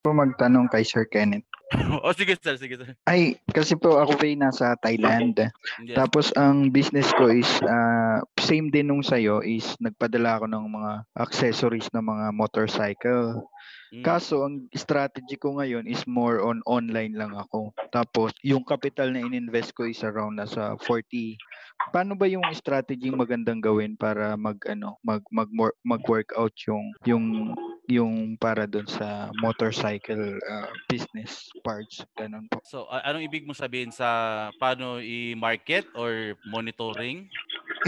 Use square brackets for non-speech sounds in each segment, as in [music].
Po magtanong kay Sir Kenneth. [laughs] oh, sige sir, sige sir. Ay, kasi po ako ay nasa Thailand. Yes. Tapos ang business ko is ah, same din nung sa'yo is nagpadala ako ng mga accessories ng mga motorcycle. Mm. Kaso ang strategy ko ngayon is more on online lang ako. Tapos yung capital na ininvest ko is around nasa 40. Paano ba yung strategy magandang gawin para mag ano, mag mag mag workout yung yung yung para doon sa motorcycle ah, business parts ganun po. So, a- anong ibig mo sabihin sa paano i-market or monitoring?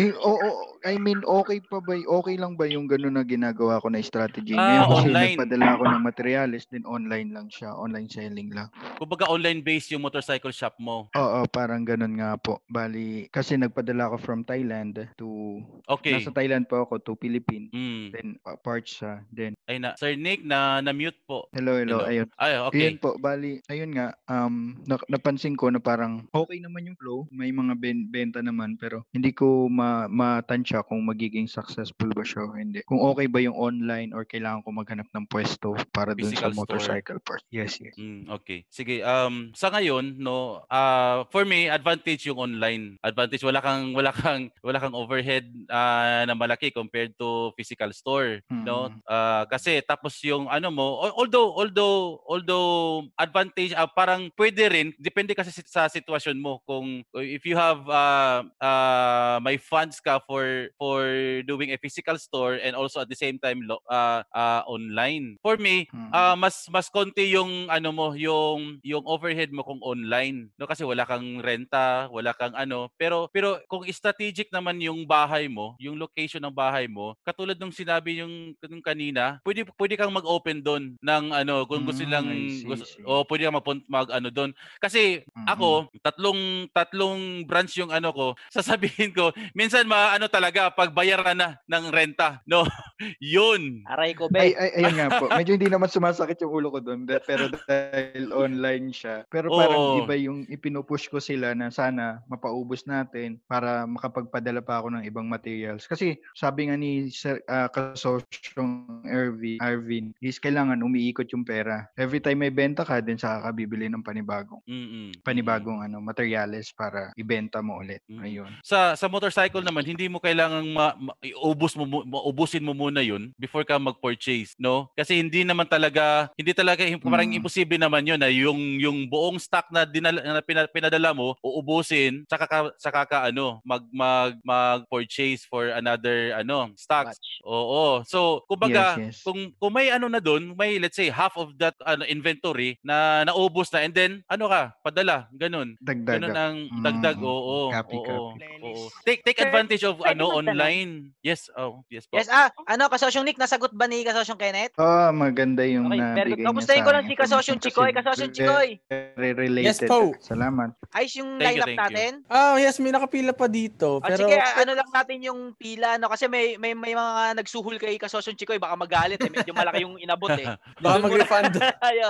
Eh, oo, I mean, okay pa ba, okay lang ba yung gano'n na ginagawa ko na strategy? Ah, Ngayon kasi online. nagpadala ako ng materials, din online lang siya, online selling lang. Kumbaga online-based yung motorcycle shop mo. Oo, parang gano'n nga po. Bali, kasi nagpadala ako from Thailand to, Okay. nasa Thailand po ako to Philippines. Mm. Then, uh, parts siya. Then, Ay na, Sir Nick na na-mute po. hello, hello, Hello. ayun. Ay, okay. Ayun po, bali, ayun nga, um, na- napansin ko na parang okay naman yung flow, may mga ben- benta naman, pero hindi ko ma matansya kung magiging successful ba siya o hindi. Kung okay ba yung online or kailangan ko maghanap ng pwesto para dun sa Physical store. motorcycle part. Yes, yes. Mm, okay. Sige, um sa ngayon no, ah for me advantage yung online. Advantage wala kang wala kang wala kang overhead ah, na malaki compared to physical store, no? Mm. Ah, kasi tapos yung ano mo, al- although although although advantage ah, parang pwede rin depende kasi sa sitwasyon mo kung if you have ah ah, may funds ka for for doing a physical store and also at the same time ah ah, online. For me, Mm. Ah, mas mas konti yung ano mo, yung yung overhead mo kung online. No kasi wala kang renta, wala kang ano. Pero pero kung strategic naman yung bahay mo, yung location ng bahay mo, katulad nung sinabi yung nung kanina, pwede pwede kang mag-open doon ng ano kung gusto Mm, I see, gusto, o pwede kang mag, mag ano doon. Kasi ako, tatlong tatlong branch yung ano ko. [laughs] Sasabihin ko, minsan maano talaga pag bayaran na ng renta, no? [laughs] Yun. Aray ko, Ay, be. ay, ayun nga po. Medyo hindi naman sumasakit yung ulo ko doon, pero dahil online siya. Pero parang Oo. iba yung ipinupush ko sila na sana mapaubos natin para makapagpadala pa ako ng ibang materials. Kasi sabi nga ni Sir uh, kasosyong Ervin, Arvin, is kailangan umiikot yung pera. Every time may benta ka, din sa kabibili ng panibagong Mm-mm. panibagong ano materials para ibenta mo ulit. Mm. Ayun. sa sa motorcycle naman hindi mo kailangang ma, ma- iubos mo maubusin mo muna 'yun before ka mag-purchase no kasi hindi naman talaga hindi talaga im- parang Mm. imposible naman 'yun na yung yung buong stock na, dinala, na pina- pinadala mo uubusin saka ka saka ka ano mag mag mag-purchase for another ano stocks Batch. oo so kumbaga Yes, yes. kung kung may ano na doon may let's say half of that ano inventory na naubos na and then ano ka padala ganun Dagdag. Ganun ang Mm, dagdag, mm. oo. Copy, oo, copy. oo. Take take Advantage of pwede ano online. Yes, oh, yes po. Yes, ah, ano, kasosyong Nick, nasagot ba ni kasosyong Kenneth? Oh, maganda yung Okay, nabigay good. niya Kamustahin ko lang si Kasosyong Chikoy. Kasosyong Chikoy. Very related. Yes po. Salamat. Ayos yung Thank lineup you. natin. Ah, yes, may nakapila pa dito. At Pero sige, ano lang natin yung pila, no? Kasi may may, may mga nagsuhol kay Kasosyong Chikoy, baka magalit eh. Medyo malaki yung inabot eh. [laughs] baka mag-refund. [laughs] Ayo.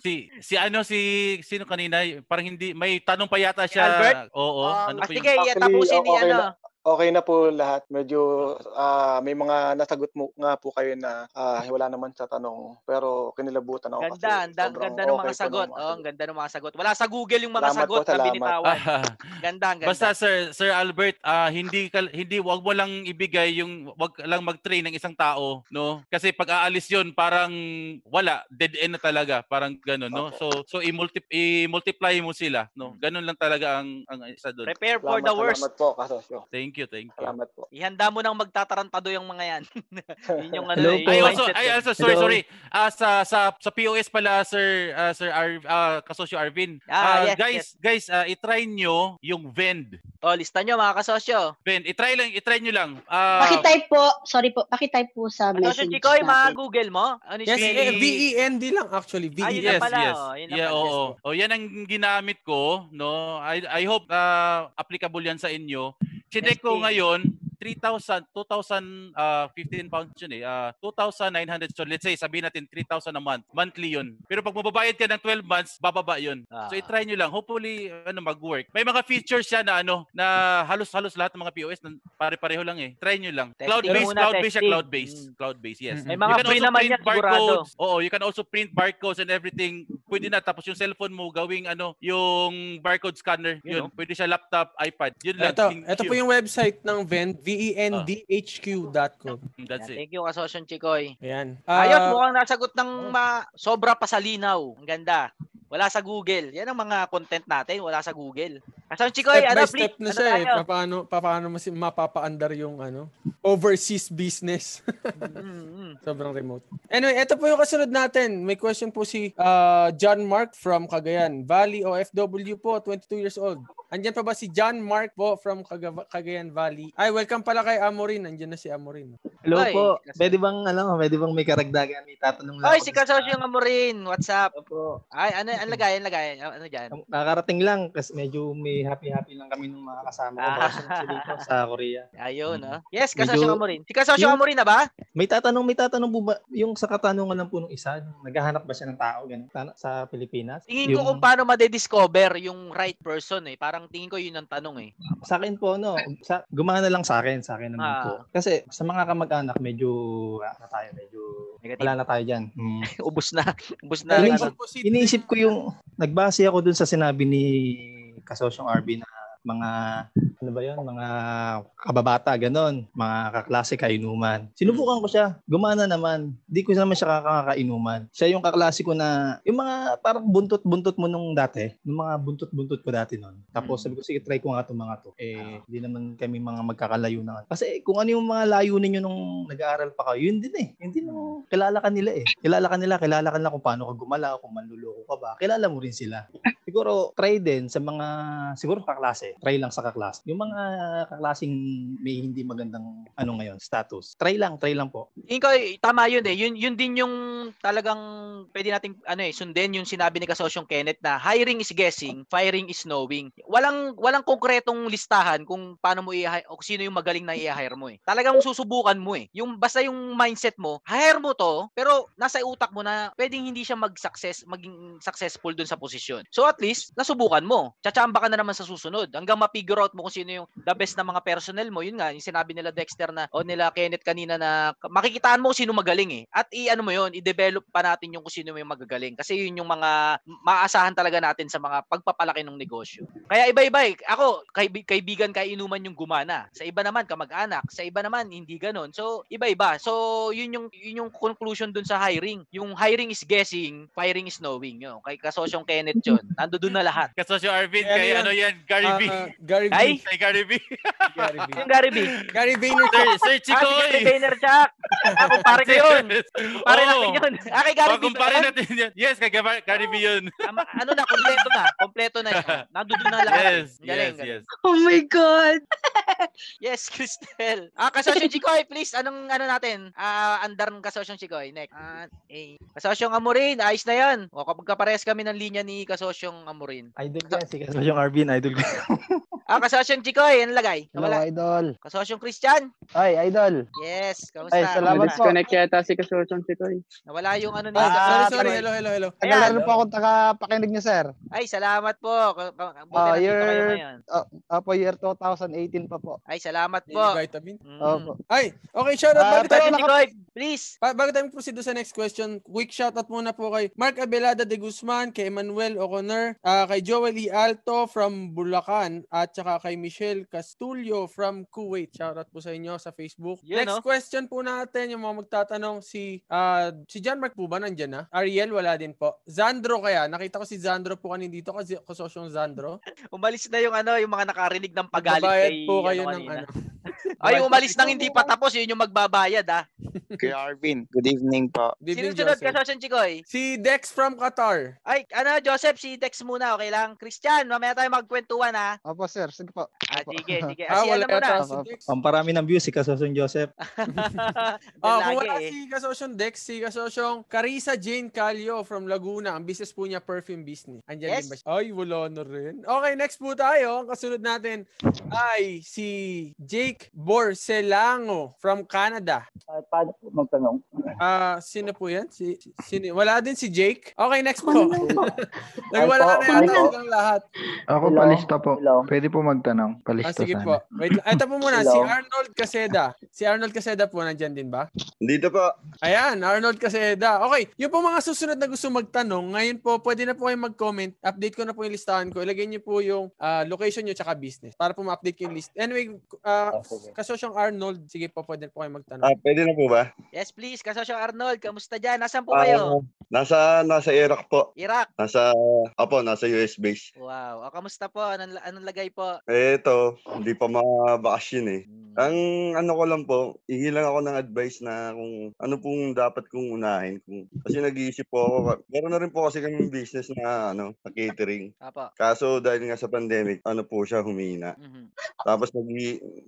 Si si ano si sino kanina parang hindi may tanong pa yata Si siya. Albert? Oo, Ah, ano ah, po sige, yung Actually, tapusin ni ano. Okay na po lahat. Medyo ah, may mga nasagot mo nga po kayo na ah, wala naman sa tanong. Pero kinilabutan ako kasi Ganda, ang da- sobrang ganda ng mga okay po sagot. Oh, ang ganda ng mga sagot. Wala sa Google yung mga Salamat sagot po, na salamat. binitawan. [laughs] Ganda, ang ganda. Basta Sir Sir Albert, ah hindi ka, hindi wag mo lang ibigay yung wag lang mag-train ng isang tao, no? Kasi pag aalis 'yon, parang wala, dead end na talaga, parang gano'n, no? So so i-multi i-multiply mo sila, no? Ganun lang talaga ang ang isa doon. Prepare for Salamat, the worst. Salamat po, kasosyo. Thank you, thank you. Salamat po. Ihanda mo nang magtatarantado yung mga yan. [laughs] Yun yung ano Hello eh, yung also, eh. also sorry, Hello. sorry. Ah sa sa sa POS pala Sir ah, Sir Ar, ah, Kasosyo Arvin. Ah, Ah, yes, guys, guys, ah, i-try nyo yung Vend. O, lista nyo mga kasosyo. Vend, i-try lang, i-try nyo lang. Ah, Pakitype po, sorry po, pakitype po sa Kasosyo message Chikoy, mga natin. Google mo? Ano Yes, spelling? eh, V-E-N-D lang actually. Ah, yun V-E-N. na yes, pala, yes. oh. Yun yeah, pala, yes oo. Oh, yan ang ginamit ko, no. I I hope uh, applicable yan sa inyo. Chinek ko ngayon 3,000 2,000 uh, 15 pounds yun eh. Uh, 2,900 so let's say sabihin natin 3,000 a month. Monthly yun. Pero pag mababayad ka ng 12 months, bababa yun. Ah. So i-try nyo lang. Hopefully ano mag-work. May mga features siya na ano na halos-halos lahat ng mga POS na pare-pareho lang eh. Try nyo lang. Cloud-based, cloud-based siya, cloud-based. Mm. Cloud-based, yes. Mm. May You mga can free also naman print yan, sigurado. barcodes. Oo, you can also print barcodes and everything. Pwede na tapos yung cellphone mo gawing ano, yung barcode scanner. Yun, Yun, pwede siya laptop, iPad. Yun lang. Ito, ito po yung website ng Vend, vendhq.com. Mm, That's it. Thank you, kasosyo Chikoy. Ayan. Ayos, Ah, mukhang nasagot ng ma- sobra pa sa linaw. Ang ganda. Wala sa Google. Yan ang mga content natin. Wala sa Google. Kasosyo Chikoy, step ano, by please? step na Ano siya eh. tayo? Paano, paano mas mapapaandar yung ano, overseas business. Mm, mm. [laughs] Sobrang remote. Anyway, ito po yung kasunod natin. May question po si ah, John Mark from Cagayan Valley OFW po, 22 years old. Andyan pa ba si John Mark po from Caga- Cagayan Valley? Ay, welcome pala kay Amorin. Andyan na si Amorin. Hello Ay, po. kasi- Pwede bang ano, pwede bang may karagdagan? May tatanong lang. Oy, ako si kasosyo nga mo rin. What's up? Opo. Ay, ano, ano lagay, ano lagay? Ano dyan? Nakakarating lang kasi medyo may happy-happy lang kami ng mga kasama ko Ah. dito sa Korea. Ayun, Mm. no? Yes, kasosyo Medyo- mo rin. Si kasosyo mo rin na ba? May tatanong, may tatanong po ba, yung sa katanungan lang po ng isa, naghahanap ba siya ng tao ganun, sa Pilipinas? Tingin ko Yung- kung paano madediscover yung right person eh. Parang tingin ko yun ang tanong eh. Sa akin po, no, sa, gumana lang sa akin, sa akin naman Ah. po. Kasi sa mga kamag-anak, medyo, ano tayo, medyo, Negative. wala na tayo dyan. [laughs] Mm. Ubus na. Ubus na. Yung- Iniisip ko yung, nagbase ako dun sa sinabi ni Kasosyong RB na mga, ano ba yun, mga kababata, ganon, mga kaklase kainuman. Sinubukan ko siya, gumana naman. Di ko naman siya kakainuman. Siya yung kaklase ko na, yung mga parang buntot-buntot mo nung dati, yung mga buntot-buntot ko dati nun. Tapos Mm. sabi ko, sige, try ko nga itong mga to. Eh, hindi naman kami mga magkakalayo na. Kasi kung ano yung mga layo ninyo nung nag-aaral pa kayo, yun din eh. Yun din yung kilala ka nila eh. Kilala ka nila, kilala ka nila kung paano ka gumalaw, kung manluloko ka ba. Kilala mo rin sila. [laughs] Siguro, try din sa mga, siguro kaklase. Try lang sa kaklase. Yung mga kaklaseng may hindi magandang, ano ngayon, status. Try lang, try lang po. Ko, eh, tama yun eh. Yun, yun din yung talagang pwede nating ano eh, sundin yung sinabi ni Kasosyong Kenneth na hiring is guessing, firing is knowing. Walang walang konkretong listahan kung paano mo i o sino yung magaling na i-hire mo eh. Talagang susubukan mo eh. Yung basta yung mindset mo, hire mo to, pero nasa utak mo na pwedeng hindi siya mag-success, maging successful dun sa posisyon. So at least, nasubukan mo. Tsachamba ka na naman sa susunod hanggang ma-figure out mo kung sino yung the best na mga personnel mo. Yun nga, yung sinabi nila Dexter na o nila Kenneth kanina na makikitaan mo kung sino magaling eh. At i-ano mo yun, i-develop pa natin yung kung sino yung magagaling. Kasi yun yung mga maasahan talaga natin sa mga pagpapalaki ng negosyo. Kaya iba-iba eh. Ako, kaibi- kaibigan kay inuman yung gumana. Sa iba naman, kamag-anak. Sa iba naman, hindi ganun. So, iba-iba. So, yun yung, yun yung conclusion dun sa hiring. Yung hiring is guessing, firing is knowing. Yun. Kay kasosyong Kenneth yun. Nando dun na lahat. Kasosyo Arvin, Kaya kay ano ano yan, Gary V. Ah, Gary V. Ay! Kay Gary V. Gary V. [laughs] Yung Gary B. Gary Vaynerchuk. Sir, Sir Ah, si Gary! Vaynerchuk. Ah, kumpare ko yun. Kumpare Oo. natin yun. Ah, kay Gary Pagkumpare yun? natin yan. Yes, kay Gary Gary V yun. Tama, ano na, kompleto na. Kompleto na siya. [laughs] Nandun na lahat. Yes, Galing, yes, galing. yes. Oh my God! [laughs] Yes, Cristel. Ah, kasosyong Chikoy, please. Anong ano natin? Ah, andar ng kasosyong Chikoy. Next. Ah, eh. Kasosyong Amorin, ayos na 'yan. O kapag kaparehas kami ng linya ni kasosyong Amorin. Idol ko yan, si Kasosyong Arvin, idol ko. [laughs] Ah, kasosyong Chikoy, ano lagay? Hello, Nawala. idol. Kasosyong Christian. Ay, idol. Yes, kamusta? Ay, salamat po. Disconnect yata si Kasosyong Chikoy. Nawala yung ano ni Ah, sorry, ah, sorry. Hello, hello, hello. Ayan. Tagal po akong tagapakinig niyo, sir. Ay, salamat po. Buti Ah, nandito kayo you're- ngayon. Opo, year 2018 pa po. Ay, salamat po. Daily vitamin. Mm. Opo. Ay, okay, shoutout. Ah, bago, tayo, Chikoy, please. ba- bago tayo proceed sa next question, quick shoutout muna po kay Mark Abelada de Guzman, kay Emmanuel O'Connor, ah, kay Joel E. Alto from Bulacan, at saka kay Michelle Castulio from Kuwait. Shoutout po sa inyo sa Facebook. Yun, Next no? question po natin, yung mga magtatanong, si ah, si John Mark po ba nandyan na? Ariel, wala din po. Zandro kaya? Nakita ko si Zandro po kanina dito kasi kasosyong Zandro. [laughs] Umalis na yung ano, yung mga nakarinig ng pagalit Magbabayad kay po kayo ano, ng kanina. ano. [laughs] Ay, umalis nang hindi pa tapos, yun yung magbabayad ah. [laughs] Kay Arvin, good evening po. Good Sino evening, sunod Joseph. ka, Sosyon Chikoy? Si Dex from Qatar. Ay, ano, Joseph, si Dex muna, okay lang? Christian, mamaya tayo magkwentuhan ha. Opo, sir. Sige po. Ah, Opo. sige, sige. [laughs] Ah, Ah, wala ano muna? yata si Opo. Dex. Pamparami ng views si Kasoson Joseph. [laughs] [laughs] Ah, Lagi kung wala eh. si Kasosyong Dex, si Kasosyong Carissa Jane Calio from Laguna. Ang business po niya, perfume business. Andyan Yes. din ba siya? Ay, wala na rin. Okay, next po tayo. Ang kasunod natin ay si Jake Borselango from Canada. At paano po magtanong? Ah, sino po yan? Si, si- sino? Wala din si Jake. Okay, next po. Nagwala na yata po. silang lahat. Ako palista po. Hello? Pwede po magtanong. Ah, Palista sige sana. po. Wait, lang. ito po muna, Hello? si Arnold Caseda. Si Arnold Caseda po, nandyan din ba? Dito po. Ayan, Arnold Caseda. Okay, yung po mga susunod na gusto magtanong, ngayon po, pwede na po kayo mag-comment. Update ko na po yung listahan ko. Ilagay niyo po yung ah, location niyo tsaka business para po ma-update ko yung list. Anyway, uh, kasosyong Arnold, sige po, pwede po kayo magtanong. Ah, pwede na po ba? Yes, please. Kasosyo Arnold, kamusta dyan? Nasaan po kayo? nasa nasa Iraq po. Iraq. Nasa Apo, nasa US base. Wow. O, kamusta po? Anong, anong lagay po? Eh ito, hindi pa mabakasyon eh. Ang ano ko lang po, ihilang ako ng advice na kung ano pong dapat kong unahin. Kung, kasi nag-iisip po ako. Meron na rin po kasi kami business na ano, na catering. Apo. Kaso dahil nga sa pandemic, ano po siya humina. Mhm. Tapos nag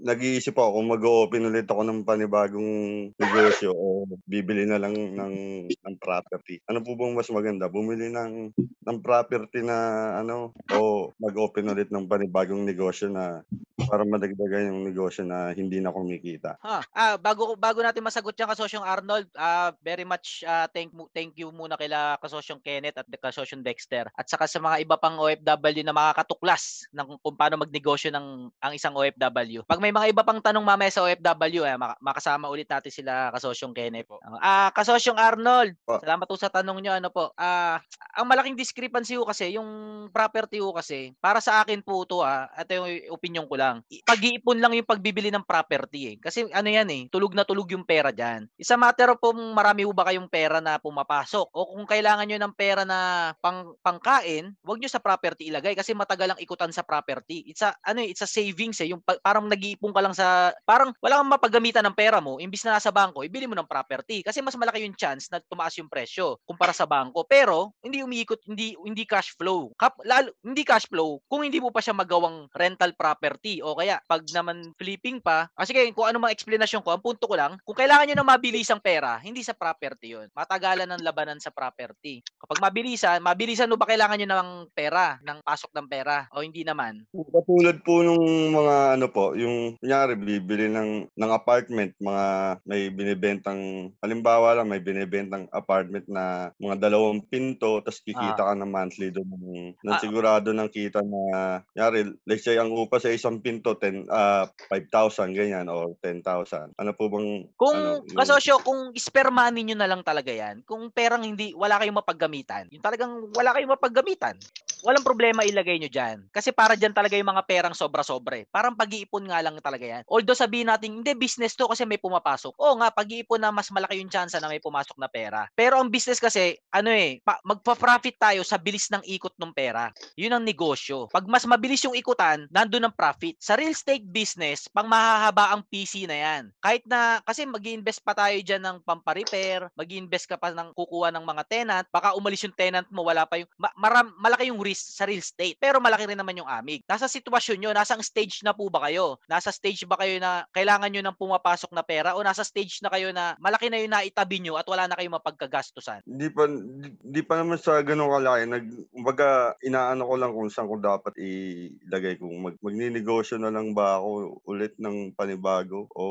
nag-iisip ako kung mag-open ulit ako ng panibagong negosyo o bibili na lang ng, ng property. Ano po bang mas maganda? Bumili ng, ng property na ano o mag-open ulit ng panibagong negosyo na para madagdagan yung negosyo na hindi na kumikita. Ha. Ah, bago bago natin masagot yung kasosyong Arnold, ah very much ah, thank thank you muna kila kasosyong Kenneth at kasosyong Dexter at saka sa mga iba pang OFW na makakatuklas ng kung paano magnegosyo ng ang isang OFW. Pag may mga iba pang tanong mamaya sa OFW, eh, maka- makasama ulit natin sila kasosyong Kenneth. Ah, kasosyong Arnold, Po. salamat po sa tanong nyo. Ano po? Ah, ang malaking discrepancy ho kasi, yung property ho kasi, para sa akin po to ah, ito yung opinion ko lang. Pag-iipon lang yung pagbibili ng property eh. Kasi ano yan eh, tulog na tulog yung pera dyan. Isa matter of kung marami ba kayong pera na pumapasok o kung kailangan nyo ng pera na pang, pangkain, wag nyo sa property ilagay kasi matagal ang ikutan sa property. It's a, ano eh, it's a savings eh. Yung pa- parang nag-iipon ka lang sa, parang wala kang mapagamitan ng pera mo, imbis na nasa bangko, ibili mo ng property. Kasi mas malaki yung chance na tumaas yung presyo kumpara sa bangko. Pero, hindi umiikot, hindi hindi cash flow. Kap, lalo, hindi cash flow kung hindi mo pa siya magawang rental property o kaya pag naman flipping pa, kasi kaya kung ano mga explanation ko, ang punto ko lang, kung kailangan nyo ng mabilisang pera, hindi sa property yun. Matagalan ng labanan sa property. Kapag mabilisan, mabilisan mo ba kailangan nyo ng pera, ng pasok ng pera o hindi naman? Katulad po nung mga ano po, yung kunyari bibili ng ng apartment, mga may binibentang halimbawa lang may binibentang apartment na mga dalawang pinto tapos kikita ka ng monthly doon ng, ng Ah. sigurado ng kita na kunyari let's say ang upa sa isang pinto 10 ah 5,000 ganyan or 10,000. Ano po bang Kung ano, yung- kasosyo, kung spare money nyo na lang talaga yan, kung perang hindi, wala kayong mapaggamitan, yung talagang wala kayong mapaggamitan, walang problema ilagay nyo dyan. Kasi para dyan talaga yung mga perang sobra-sobre. Parang pag-iipon nga lang talaga yan. Although sabihin natin, hindi business to kasi may pumapasok. Oo nga, pag-iipon na mas malaki yung chance na may pumasok na pera. Pero ang business kasi, ano eh, pa- magpa-profit tayo sa bilis ng ikot ng pera. Yun ang negosyo. Pag mas mabilis yung ikutan, nandun ang profit. Sa real estate business, pang mahahaba ang PC na yan. Kahit na, kasi mag invest pa tayo dyan ng pamparepair, mag invest ka pa ng kukuha ng mga tenant, baka umalis yung tenant mo, wala pa yung, ma- maram, malaki yung sa real estate. Pero malaki rin naman yung amig. Nasa sitwasyon nyo, nasa stage na po ba kayo? Nasa stage ba kayo na kailangan nyo ng pumapasok na pera o nasa stage na kayo na malaki na yung naitabi nyo at wala na kayong mapagkagastusan? Hindi pa di, di pa naman sa ganun kalaki nag kumbaga inaano ko lang kung saan ko dapat ilagay kung mag, magninegosyo na lang ba ako ulit ng panibago o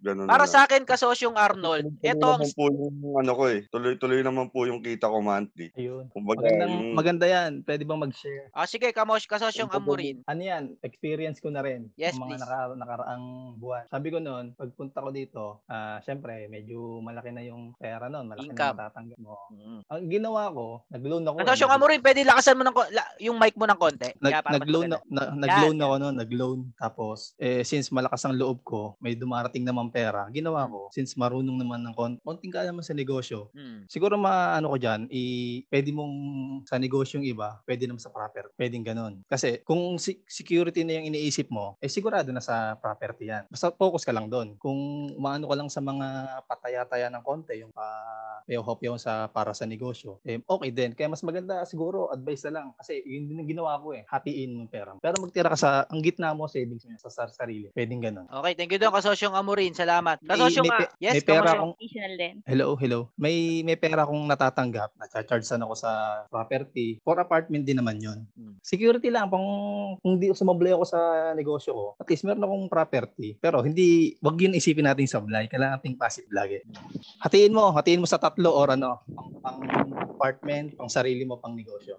ganun Para na sa akin, kasosyong Arnold, ito ang naman po yung ano ko eh. Tuloy-tuloy naman po yung kita ko monthly. Ayun. Kumbaga, Magandang, yung, maganda yan. Pwede bang mag-share. Ah, sige, Kamosh, kasosyong Yung Amurin. Ano yan? Experience ko na rin. Yes, mga please. naka, nakaraang buwan. Sabi ko noon, pagpunta ko dito, ah, syempre, medyo malaki na yung pera noon. Malaki Income. na matatanggap mo. Mm. Ang ginawa ko, nag-loan ako. Kasosyong Amurin, pwede lakasan mo ng ko- la- yung mic mo ng konti. Nag, para nag-loan, na, na- nag-loan ako noon, nag-loan. Tapos, eh, since malakas ang loob ko, may dumarating naman pera, ginawa ko, since marunong naman ng kon- konting kaya naman sa negosyo, Mm. siguro maano ko dyan, i, pwede mong sa negosyo yung iba, pwede naman sa property. Pwedeng ganun. Kasi kung si- security na yung iniisip mo, eh sigurado na sa property yan. Basta focus ka lang doon. Kung maano ka lang sa mga pataya-taya ng konti, yung pa hop yung sa para sa negosyo, eh okay din. Kaya mas maganda siguro advice na lang. Kasi yun din ang ginawa ko eh. Hatiin mo pera. Pero magtira ka sa, ang gitna mo, savings mo sa sar- sarili. Pwedeng ganun. Okay, thank you doon, kasosyong Amurin. Salamat. May- Kasosyong, may ah, pe- yes, may pera akong Additional din. Hello, hello. May may pera akong natatanggap. Na-charge ako sa property. For apartment din naman 'yon. Hmm. Security lang pang kung di sumablay ako sa negosyo ko. At least meron akong property. Pero hindi wag 'yun isipin natin sablay. Kailangan nating passive lagi. Hatiin mo, hatiin mo sa tatlo or ano, pang, pang apartment, pang sarili mo, pang negosyo.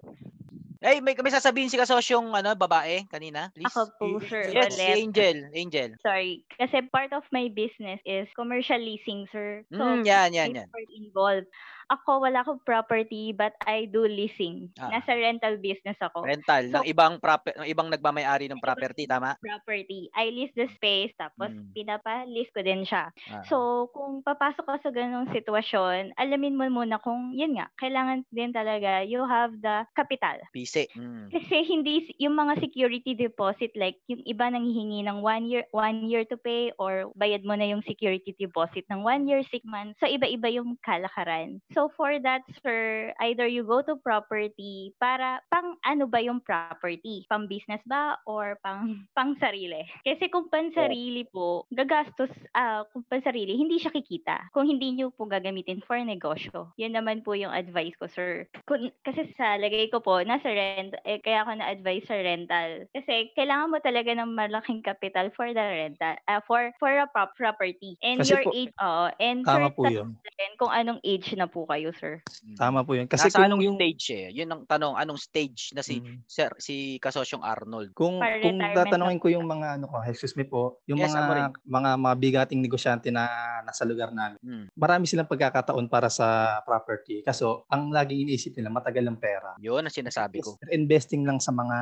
Hey, may, may sasabihin si kasosyong ano, babae kanina? Please. Ako po, sir. Yes, si. Angel. Angel. Sorry. Kasi part of my business is commercial leasing, sir. So, Mm, yan, yan, yan. part involved. Ako, wala akong property, but I do leasing. Ah. Nasa rental business ako. Rental ng So- ibang proper ng ibang nagmamay-ari ng property, tama? property. I lease the space, tapos Mm. pinapa-lease ko din siya. Ah. So, kung papasok ka sa ganong sitwasyon, alamin mo muna kung, yun nga, kailangan din talaga you have the capital. PC. Mm. Kasi hindi yung mga security deposit like yung iba nanghihingi ng one year one year to pay or bayad mo na yung security deposit ng one year, six months. So iba-iba yung kalakaran. So for that sir, either you go to property para pang ano ba yung property? Pang business ba or pang [laughs] pang sarili? Kasi kung pang sarili po, gagastos ah kung pang sarili, hindi siya kikita. Kung hindi niyo po gagamitin for negosyo. Yun naman po yung advice ko sir. Kun, kasi sa lagay ko po, nasa rent, eh, kaya ako na-advise sa rental. Kasi kailangan mo talaga ng malaking capital for the rental, ah, for for a prop- property. And Kasi your po- age, oo. and tanongin kung anong age na po kayo, sir. Tama po 'yun. Kasi Nasa kung anong yung stage eh? Yun ang tanong, anong stage na si Mm. Sir si Kasosyong Arnold? Kung Para kung tatanungin ko yung mga ano ko, excuse me po, yung Yes, mga mga mabigating negosyante na nasa lugar namin. Mm. Marami silang pagkakataon para sa property. Kaso ang laging iniisip nila matagal ang pera. Yun ang sinasabi ko. Yes, investing lang sa mga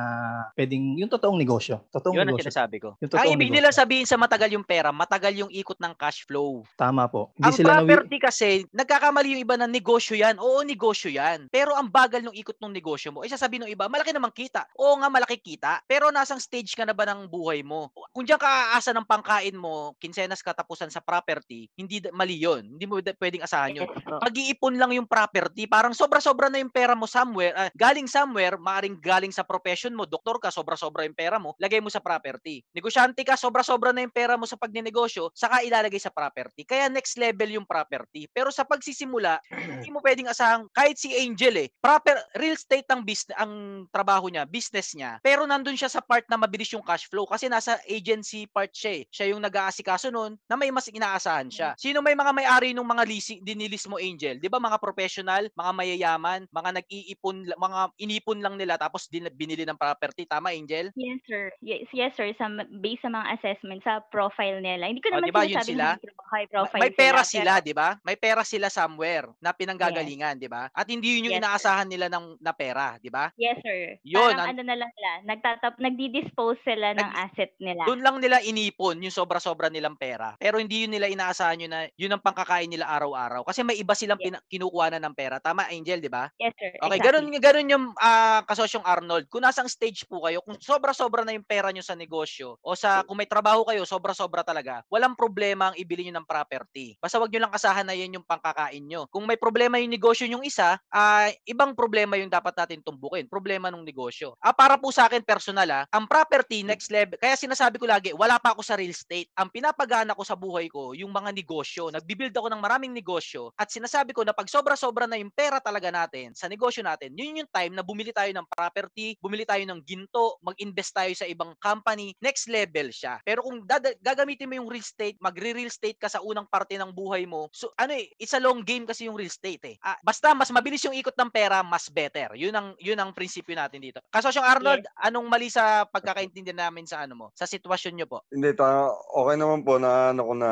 pwedeng yung totoong negosyo. Totoong Yun ang negosyo. sinasabi ko. Yung Ang totoong ibig negosyo. nila sabihin sa matagal yung pera, matagal yung ikot ng cash flow. Tama po. Hindi Ang sila nawi- property kasi, nagkakamali yung iba na negosyo yan. Oo, negosyo yan. Pero ang bagal ng ikot ng negosyo mo, eh sasabihin ng iba, malaki namang kita. Oo nga, malaki kita. Pero nasang stage ka na ba ng buhay mo? Kung diyan ka aasa ng pangkain mo, kinsenas katapusan sa property, hindi mali yun. Hindi mo pwedeng asahan yun. Pag-iipon lang yung property, parang sobra-sobra na yung pera mo somewhere, ah, galing somewhere, maaring galing sa profession mo, doktor ka, sobra-sobra yung pera mo, lagay mo sa property. Negosyante ka, sobra-sobra na yung pera mo sa pagnenegosyo, saka ilalagay sa property. Kaya next level yung property. Pero sa pagsisimula, [clears throat] hindi mo pwedeng asahang kahit si Angel eh, proper real estate ang business ang trabaho niya, business niya. Pero nandun siya sa part na mabilis yung cash flow kasi nasa agency part siya eh. Siya yung nag-aasikaso nun na may mas inaasahan siya. Sino may mga may-ari ng mga leasing dinilis mo Angel? 'Di ba mga professional, mga mayayaman, mga nag-iipon, mga inipon lang nila tapos din binili ng property, tama Angel? Yes, sir. Yes, yes sir. Sa, based sa mga assessment, sa profile nila. Hindi ko O, naman di ba, yun sinasabing sila? high profile may pera sila, sila, 'di ba? May pera sila somewhere na pinanggagalingan, 'di ba? At hindi yun yung Yes, sir. inaasahan nila ng na pera, 'di ba? Yes, sir. Yun, Parang ang- ano na lang nila, nagtatap, nagdi-dispose sila ng Nag- asset nila. Doon lang nila inipon yung sobra-sobra nilang pera. Pero hindi yun nila inaasahan yun na yun ang pangkakain nila araw-araw. Kasi may iba silang Yes. pina- kinukuha na ng pera. Tama, Angel, di ba? Yes, sir. Okay, exactly. ganun, ganun yung ah, kasosyong Arnold. Kung nasang stage po kayo, kung sobra-sobra na yung pera nyo sa negosyo o sa kung may trabaho kayo, sobra-sobra talaga, walang problema ang ibili nyo ng property. Basta wag nyo lang kasahan na yan yung pangkakain nyo. Kung may problema yung negosyo yung isa, ah, ibang problema yung dapat natin tumbukin. Problema ng negosyo. Ah, para po sa akin personal ah, ang property next level, kaya sinasabi ko lagi, wala pa ako sa real estate. Ang pinapagana ko sa buhay ko, yung mga negosyo. Nagbibuild ako ng maraming negosyo at sinasabi ko na pag sobra-sobra na yung pera talaga natin sa negosyo natin, yun yung time na bumili tayo ng property, bumili tayo ng ginto, mag-invest tayo sa ibang company, next level siya. Pero kung dada- gagamitin mo yung real estate, magre-real estate ka sa unang parte ng buhay mo, so ano eh, it's a long game kasi yung real real estate eh. Ah, basta mas mabilis yung ikot ng pera, mas better. Yun ang yun ang prinsipyo natin dito. Kasosyong Arnold, anong mali sa pagkakaintindi namin sa ano mo? Sa sitwasyon nyo po? Hindi, ta, okay naman po na ano ko na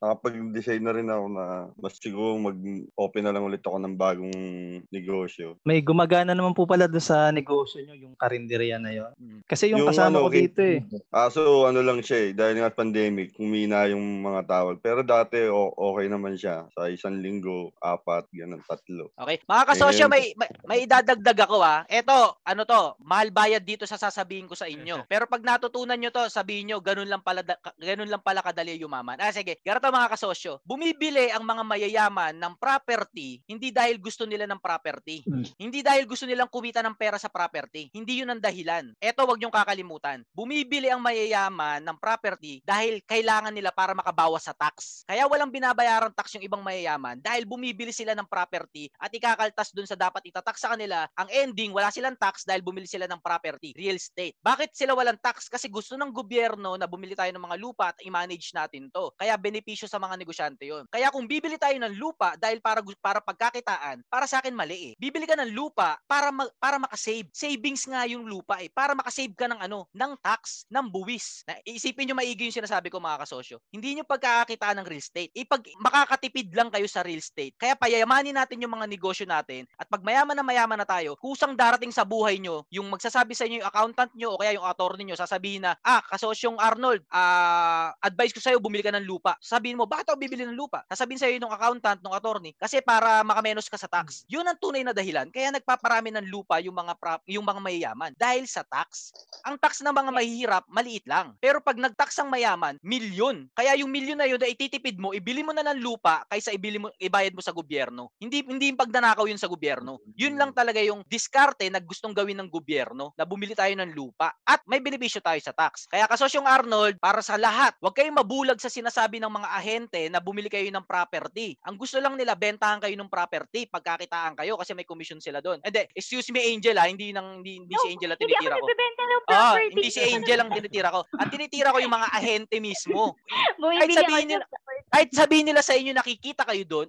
nakapag-design na rin ako na mas siguro mag-open na lang ulit ako ng bagong negosyo. May gumagana naman po pala doon sa negosyo nyo, yung karinderya na yon. Mm. Kasi yung, kasama ko okay- dito eh. Ah, so ano lang siya eh, dahil nga pandemic, humina yung mga tawag. Pero dati o- okay naman siya. Sa isang linggo, apat, ganun, tatlo. Okay. Mga kasosyo, Ayun. may, may, may idadagdag ako ah. Eto, ano to, mahal bayad dito sa sasabihin ko sa inyo. [laughs] Pero pag natutunan nyo to, sabihin nyo, ganun lang pala, ganun lang pala kadali yumaman. Ah, sige. Ganito mga kasosyo. Bumibili ang mga mayayaman ng property, hindi dahil gusto nila ng property. Mm. Hindi dahil gusto nilang kumita ng pera sa property. Hindi yun ang dahilan. Eto, wag nyong kakalimutan. Bumibili ang mayayaman ng property dahil kailangan nila para makabawas sa tax. Kaya walang binabayaran tax yung ibang mayayaman dahil bumibili sila ng property at ikakaltas dun sa dapat itatax sa kanila. Ang ending, wala silang tax dahil bumili sila ng property, real estate. Bakit sila walang tax? Kasi gusto ng gobyerno na bumili tayo ng mga lupa at i-manage natin to. Kaya benepisyo sa mga negosyante yon. Kaya kung bibili tayo ng lupa dahil para para pagkakitaan, para sa akin mali eh. Bibili ka ng lupa para ma- para makasave. Savings nga yung lupa eh. Para makasave ka ng ano, ng tax, ng buwis. Na, isipin nyo maigi yung sinasabi ko mga kasosyo. Hindi nyo pagkakakitaan ng real estate. Ipag makakatipid lang kayo sa real estate. Kaya payamanin natin yung mga negosyo natin at pag mayaman na mayaman na tayo, kusang darating sa buhay nyo, yung magsasabi sa inyo yung accountant nyo o kaya yung attorney nyo, sasabihin na, ah, kasosyong Arnold, ah, advice ko sa'yo, bumili ka ng lupa. Sabihin mo, bakit ako bibili ng lupa? Sasabihin sa'yo nung accountant, nung attorney, kasi para makamenos ka sa tax. Yun ang tunay na dahilan. Kaya nagpaparami ng lupa yung mga prop, yung mga mayayaman dahil sa tax. Ang tax ng mga mahihirap, maliit lang. Pero pag nagtax ang mayaman, milyon. Kaya yung milyon na yun na ititipid mo, ibili mo na ng lupa kaysa ibili mo, ibayad mo sa gobyerno. Hindi hindi yung pagnanakaw yun sa gobyerno. Yun lang talaga yung diskarte na gustong gawin ng gobyerno na bumili tayo ng lupa at may benepisyo tayo sa tax. Kaya kasosyong Arnold, para sa lahat, huwag kayong mabulag sa sinasabi ng mga ahente na bumili kayo ng property. Ang gusto lang nila, bentahan kayo ng property, pagkakitaan kayo kasi may commission sila doon. Hindi, excuse me Angel ha, hindi, nang, hindi, hindi si Angel ang Hindi ako tinitira ko. ng Ah, property. hindi si Angel ang tinitira ko. Ang tinitira ko yung mga ahente mismo. [laughs] Kahit sabihin nila, kahit sabihin nila sa inyo nakikita kayo doon,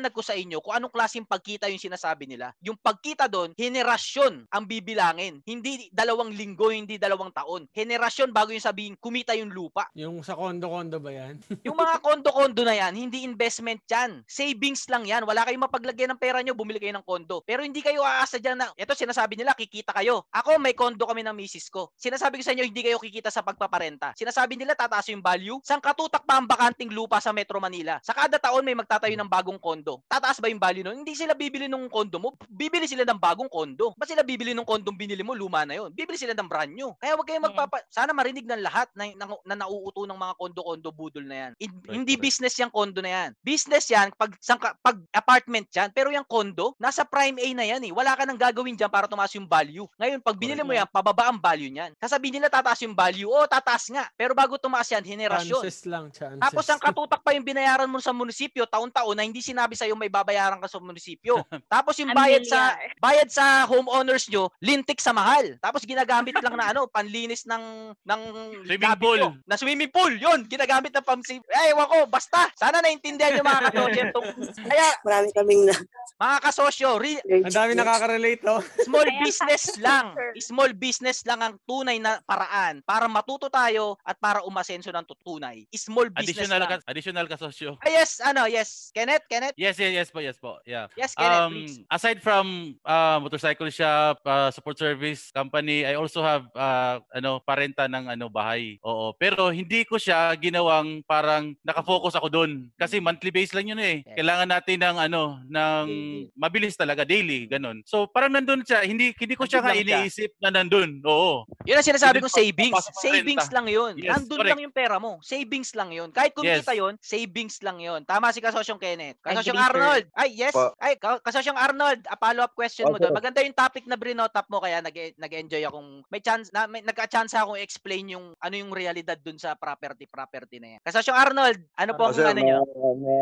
pinaliliwanag ko sa inyo kung anong klaseng pagkita yung sinasabi nila. Yung pagkita doon, henerasyon ang bibilangin. Hindi dalawang linggo, hindi dalawang taon. Henerasyon bago yung sabihin, kumita yung lupa. Yung sa kondo-kondo ba yan? [laughs] Yung mga kondo-kondo na yan, hindi investment yan. Savings lang yan. Wala kayong mapaglagyan ng pera nyo, bumili kayo ng kondo. Pero hindi kayo aasa dyan na, ito sinasabi nila, kikita kayo. Ako, may kondo kami ng misis ko. Sinasabi ko sa inyo, hindi kayo kikita sa pagpaparenta. Sinasabi nila, tataas yung value. Sang katutak pa ang bakanting lupa sa Metro Manila. Sa kada taon, may magtatayo ng bagong kondo. Tataas ba yung value nun? Hindi sila bibili ng kondo mo. Bibili sila ng bagong kondo. Ba sila bibili ng kondong binili mo? Luma na yon. Bibili sila ng brand new. Kaya wag kayong magpapa... Sana marinig ng lahat na, na, na nauuto ng mga kondo-kondo budol na yan. In- Correct, hindi correct. business yung kondo na yan. Business yan pag, sangka, pag apartment yan. Pero yung kondo, nasa prime A na yan eh. Wala ka nang gagawin dyan para tumaas yung value. Ngayon, pag binili mo yan, pababa ang value niyan. Sasabihin nila tataas yung value. Oo, tataas nga. Pero bago tumaas yan, henerasyon. Chances lang, chances. Tapos ang katutak pa yung binayaran mo sa munisipyo taon-taon na hindi sinabi sa may babayaran ka sa munisipyo. [laughs] Tapos yung bayad sa bayad sa homeowners nyo, lintik sa mahal. Tapos ginagamit lang na [laughs] ano, panlinis ng ng Swimming pool. nyo. Na swimming pool, yun, ginagamit na pam Eh, ewan ko, basta. Sana naintindihan nyo mga kasosyo. [laughs] Kaya, Marami kaming na. mga kasosyo, re- Ang dami nakaka-relate, oh. small business lang. Small business lang ang tunay na paraan para matuto tayo at para umasenso ng tutunay. Small business Additional lang. ka, additional kasosyo. Ah, yes, ano, yes. Kenneth, Kenneth? Yes, yes, yes po, yes po. Yeah. Yes, Kenneth, Um, please. aside from uh, motorcycle shop, uh, support service company, I also have uh, ano parenta ng ano bahay. Oo, pero hindi ko siya ginawang parang nakafocus ako doon kasi monthly base lang yun eh. Yes. Kailangan natin ng ano ng mabilis talaga daily, ganun. So parang nandun siya, hindi hindi ko siya siya. iniisip na nandun. Oo. Yun ang sinasabi Hindi kong pa- savings. Savings lang yun. Yes, Nandun correct. lang yung pera mo. Savings lang yun. Kahit kumita Yes. yun, savings lang yun. Tama si Kasosyong Kenneth. Kasosyong. Arnold. Ay, yes. Pa- Ay, Ka- Kasosyong Arnold, a follow-up question mo Okay. doon. Maganda yung topic na brinotap mo kaya nag nag-enjoy akong may chance na may, nagka-chance akong explain yung ano yung realidad dun sa property property na yan. Kasosyong Arnold, ano po ang ano may,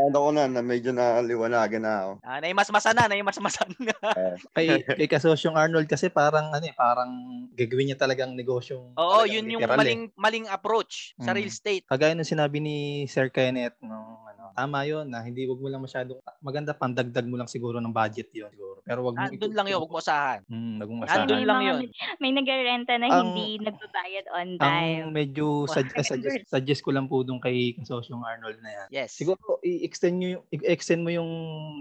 ano ko na, na medyo naliwanagan na ako. Ah, naimasmasan na, naimasmasan na. [laughs] Kay, kay kasosyong Arnold kasi parang ano eh, parang gagawin niya talagang negosyong Oo, yun yung eh. maling maling approach sa Mm. real estate. Kagaya ng sinabi ni Sir Kenneth no, tama yun na hindi wag mo lang masyadong maganda pandagdag mo lang siguro ng budget yun siguro. Pero wag mo Andun lang yun, huwag mo asahan. Hmm, wag mo Andun masahan. May lang mga yun. May nag-renta na Ang- hindi nagbabayad on time. Ang medyo sug- uh, [laughs] suggest, suggest ko lang po doon kay Kasosyong Arnold na yan. Yes. Siguro i-extend nyo yung i-extend mo yung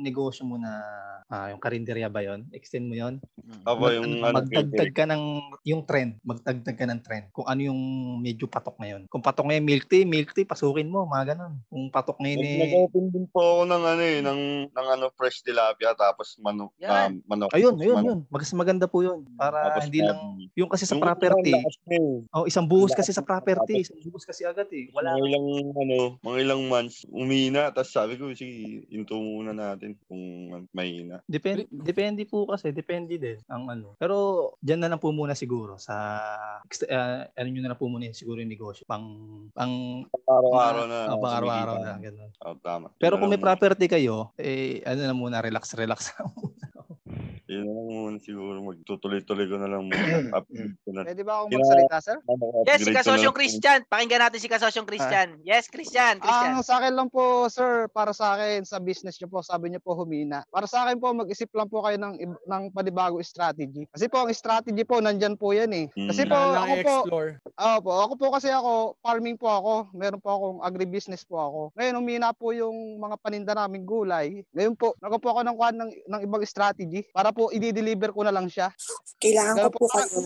negosyo mo na ah, yung karinderya ba yon? Extend mo yon. Opo, yung ano, magdagdag ka ng yung trend, magdagdag ka ng trend. Kung ano yung medyo patok ngayon. Kung patok ngayon milk tea, milk tea pasukin mo, mga ganun. Kung patok ngayon eh Nag-open din po ako ng ano eh, ng, ng ano, fresh tilapia tapos manok. Yan. um, manok. Ayun, ayun, manok. yun. Mas maganda po yun. Para Tapos hindi lang, yung kasi sa property, eh. oh, isang buhos kasi sa property, isang buhos kasi agad eh. Wala Mga ilang, ano, mga ilang months, umina. Tapos sabi ko, sige, into muna natin kung mahina. Depende, depende po kasi, depende din ang ano. Pero diyan na lang po muna siguro sa uh, ano nyo na lang po muna siguro yung negosyo pang pang Araw-araw na. oh, pang araw-araw na ganun. Oh, tama. Pero kung na may property kayo, eh ano na muna relax relax lang [laughs] muna. Yun lang muna siguro. Magtutuloy-tuloy ko na lang muna. [clears throat] Na. Pwede ba akong magsalita, sir? Yes, si Kasosyong. Christian. Pakinggan natin si Kasosyong Christian. Yes, Christian. Christian. Ang sa akin lang po, sir, para sa akin, sa business nyo po, sabi nyo po humina. Para sa akin po, mag-isip lang po kayo ng, ng panibago strategy. Kasi po, ang strategy po, nandyan po yan eh. Kasi Mm. po, ako po, i-explore. Oo po, ako po kasi ako, farming po ako. Meron po akong agribusiness po ako. Ngayon, humina po yung mga paninda naming gulay. Ngayon po, nagawa po ako ng, ng, ng ibang strategy para po i-deliver ko na lang siya. Kailangan ko Kaya po kayo.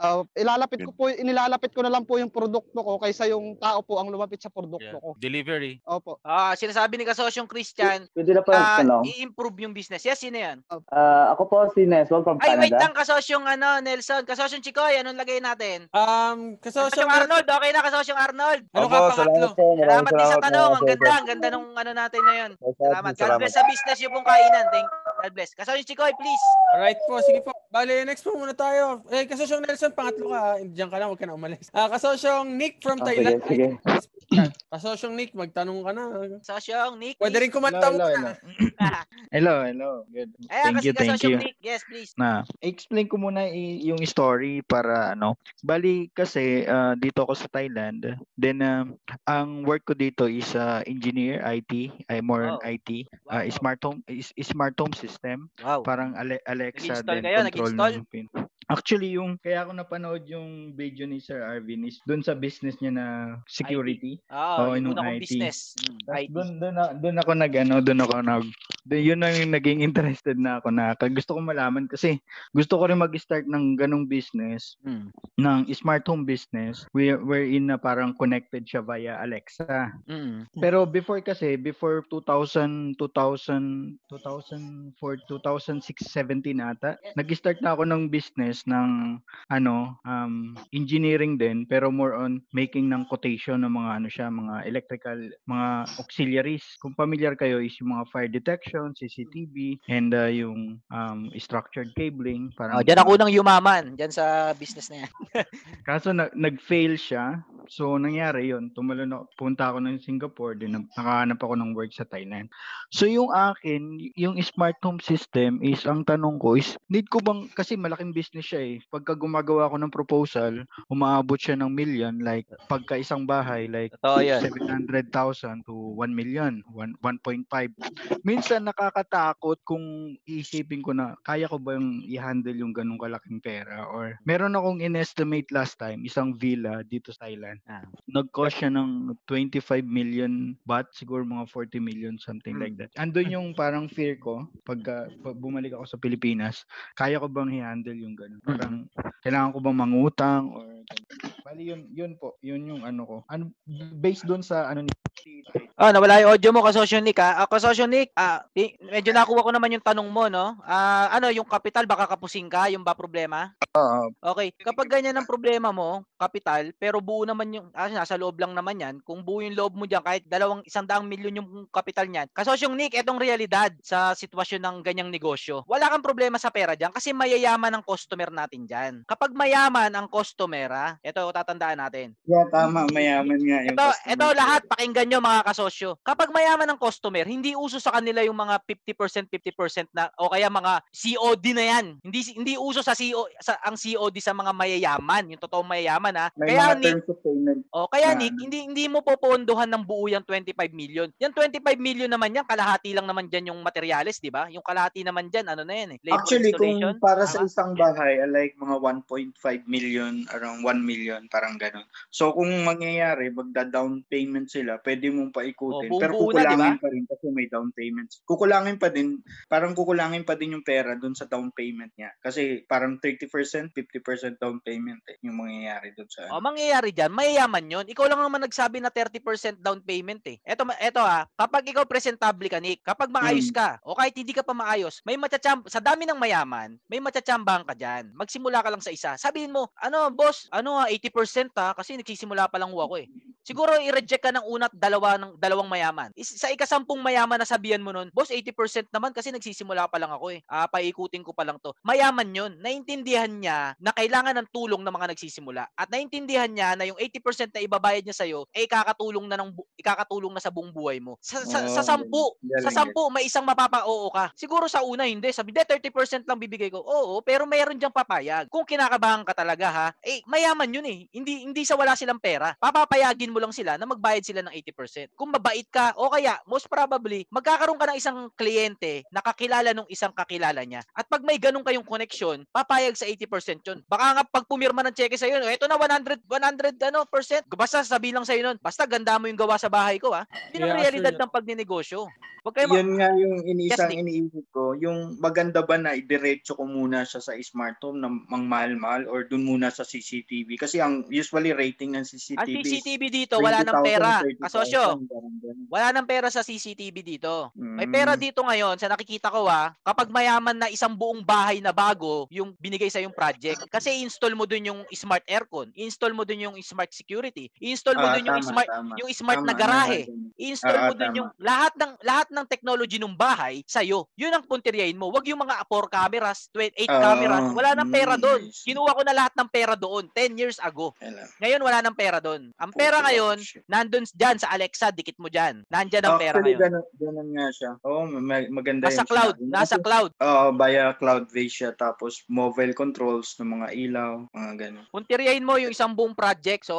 Ah, ilalapit ko po, inilalapit ko na lang po yung produkto ko kaysa yung tao po ang lumapit sa produkto Yeah. ko. Delivery. Opo. Ah, sinasabi ni Kasosyong Christian, Pwede na pa ah, tanong. i-improve yung business. Yes, sino yan? Ah, ako po si Neswag from Ay, wait lang, Canada. Kasosyong ano, Nelson. Kasosyong Chikoy, anong lagay natin? Um, kasosyong Kasosyong Arnold, okay na, Kasosyong Arnold. Ano ka, pangatlo? salamat po. Din sa tanong. mga Ang ganda, ang ganda nung ano natin na yun. Salamat, Salamat. God bless sa business yung pong kainan. Thank God bless. Kasosyong Chikoy, please. Alright po, sige po. Bale, next po muna tayo. Eh, kasosyong Nelson, pangatlo ka. Diyan ka lang, huwag ka na umalis. Ah, kasosyong Nick from Ah, sige, Thailand. sige. Kasosyong Nick, magtanong ka na. Kasosyong Nick, Pwede rin please. kumanta Hello, hello. Hello, hello. Good. Ayan, Thank kasi you, thank you. Nick. Yes, please. na explain ko muna i- yung story para ano bali kasi ah, dito ako sa Thailand then um, ang work ko dito is ah, engineer IT ay more on Wow. IT Wow. ah, smart home is, smart home system Wow. parang Ale- Alexa Nag-install then kayo? Nag-install? ng pin Actually, yung kaya ako napanood yung video ni Sir Arvin is doon sa business niya na security. Oo, Oo, yung una kong IT. business. Mm, doon doon na- doon ako nag ano, doon ako nag doon yun yung naging [laughs] interested na ako na gusto ko malaman kasi gusto ko rin mag-start ng ganong business Mm. ng smart home business where wherein na parang connected siya via Alexa. Mm. Pero before kasi before 2000 2000 2004 2006 17 ata nag-start na ako ng business ng ano um engineering din pero more on making ng quotation ng mga ano siya mga electrical mga auxiliaries kung familiar kayo is yung mga fire detection CCTV and uh, yung um structured cabling parang Oh, diyan ako nang yumaman diyan sa business na yan. [laughs] Kaso na, nag-fail siya. So nangyari 'yon. Tumalon ako, punta ako ng Singapore, din nakahanap ako ng work sa Thailand. So yung akin, yung smart home system is ang tanong ko is need ko bang kasi malaking business siya eh. Pagka gumagawa ako ng proposal, umaabot siya ng million like pagka isang bahay like yan. 700,000 to 1 million, 1 1.5. Minsan nakakatakot kung iisipin ko na kaya ko ba yung i-handle yung ganung kalaking pera or meron akong in-estimate last time isang villa dito sa Thailand. Ah. Nag-cost siya ng 25 million baht, siguro mga 40 million something like that. Andun yung parang fear ko pagka pag bumalik ako sa Pilipinas, kaya ko bang i-handle yung ganun? Parang kailangan ko bang mangutang or Bali yun yun po, yun yung ano ko. Ano based doon sa ano ni Oh, nawala yung audio mo, Kasosyo Nick, ha? Ah, Kasosyo Nick, ah, medyo nakuha ko naman yung tanong mo, no? Ah, ano, yung kapital, baka kapusing ka, yung ba problema? Oo. Okay, kapag ganyan ang problema mo, kapital, pero buo naman yung, ah, nasa loob lang naman yan, kung buo yung loob mo dyan, kahit dalawang, isang daang milyon yung kapital niyan, kasosyong Nick, etong realidad sa sitwasyon ng ganyang negosyo. Wala kang problema sa pera dyan kasi mayayaman ang customer natin dyan. Kapag mayaman ang customer pera. Ito, tatandaan natin. Yeah, tama. Mayaman nga yung Ito, customer. ito lahat, pakinggan nyo mga kasosyo. Kapag mayaman ng customer, hindi uso sa kanila yung mga 50%, 50% na, o kaya mga COD na yan. Hindi hindi uso sa CO, sa, ang COD sa mga mayayaman, yung totoong mayayaman ha. May kaya mga Nick, payment. o kaya na Nick, hindi hindi mo popondohan ng buo yung 25 million. Yung 25 million naman yan, kalahati lang naman diyan yung materials, di ba? Yung kalahati naman diyan, ano na yan eh, labor Actually, kung para sa isang bahay, I like mga 1.5 million, around 1 million, parang ganun. So, kung mangyayari, magda-down payment sila, pwede mong paikutin. Oh, pero buong-buo na, di kukulangin ba? pa rin kasi may down payments. Kukulangin pa din, parang kukulangin pa din yung pera dun sa down payment niya. Kasi parang 30%, 50% down payment eh, yung mangyayari dun sa... O, mangyayari dyan, mayayaman yon. Ikaw lang naman nagsabi na 30% down payment eh. Eto, eto ha, kapag ikaw presentable ka, Nick, kapag maayos Mm. ka, o kahit hindi ka pa maayos, may matacham, sa dami ng mayaman, may matachambahan ka dyan. Magsimula ka lang sa isa. Sabihin mo, ano, boss, ano ha, 80% ha, kasi nagsisimula pa lang ako eh. Siguro i-reject ka ng unat dalawa ng dalawang mayaman. Is, sa ikasampung mayaman na sabihan mo nun, boss 80% naman kasi nagsisimula pa lang ako eh. Ah, paikutin ko pa lang to. Mayaman 'yon. Naintindihan niya na kailangan ng tulong ng mga nagsisimula. At naintindihan niya na yung 80% na ibabayad niya sa iyo ay ikakatulong na ng bu- ikakatulong na sa buong buhay mo. Sa sa, sa Oh, sampu, galing, sa sampu may isang mapapa-oo ka. Siguro sa una hindi, sabi, "De 30% lang bibigay ko." Oo, pero mayroon diyang papayag. Kung kinakabahan ka talaga ha, eh mayaman 'yun eh. Hindi hindi sa wala silang pera. Papapayagin mo lang sila na magbayad sila ng 80%. Kung mabait ka o kaya most probably magkakaroon ka ng isang kliyente na kakilala nung isang kakilala niya. At pag may ganun kayong connection, papayag sa 80% 'yun. Baka nga pag pumirma ng cheque sa iyo, eto na 100 100 ano percent. Basta sabihin lang sa iyo nun, basta ganda mo yung gawa sa bahay ko ha. Yun ang Yeah, realidad sure. ng pagnenegosyo. Huwag kayo ma- Yun nga yung inisang Nick. iniisip ko, yung maganda ba na idiretso ko muna siya sa smart home na mang mahal-mahal or dun muna sa CCTV? Kasi ang usually rating ng CCTV Ang is CCTV dito, wala ng 20,000, pera. 30,000, Kasosyo, wala ng pera sa CCTV dito. May Mm. pera dito ngayon, sa nakikita ko ha, kapag mayaman na isang buong bahay na bago yung binigay sa yung project. Kasi install mo dun yung smart aircon, install mo dun yung smart security, install mo Ah, dun yung tama, smart tama. yung smart na Tama, garahe, tama. install Ah, mo dun tama. yung lahat ng lahat ng technology ng bahay sa iyo. Yun ang punteriyahin mo. Wag yung mga 4 cameras, 8 Ah, cameras. Wala nang pera mm, doon. Kinuha ko na lahat ng pera doon 10 years ago. Ngayon wala nang pera doon. Ang pera ngayon, nandun dyan sa Alexa, dikit mo dyan. Nandyan ang pera Actually, ngayon. ganun, ganun nga siya. Oo, ma- maganda Nasa yung cloud, mo. nasa cloud. Oo, via cloud base siya. Tapos mobile controls ng mga ilaw, mga ganun. Punteriyahin mo yung isang buong project. So,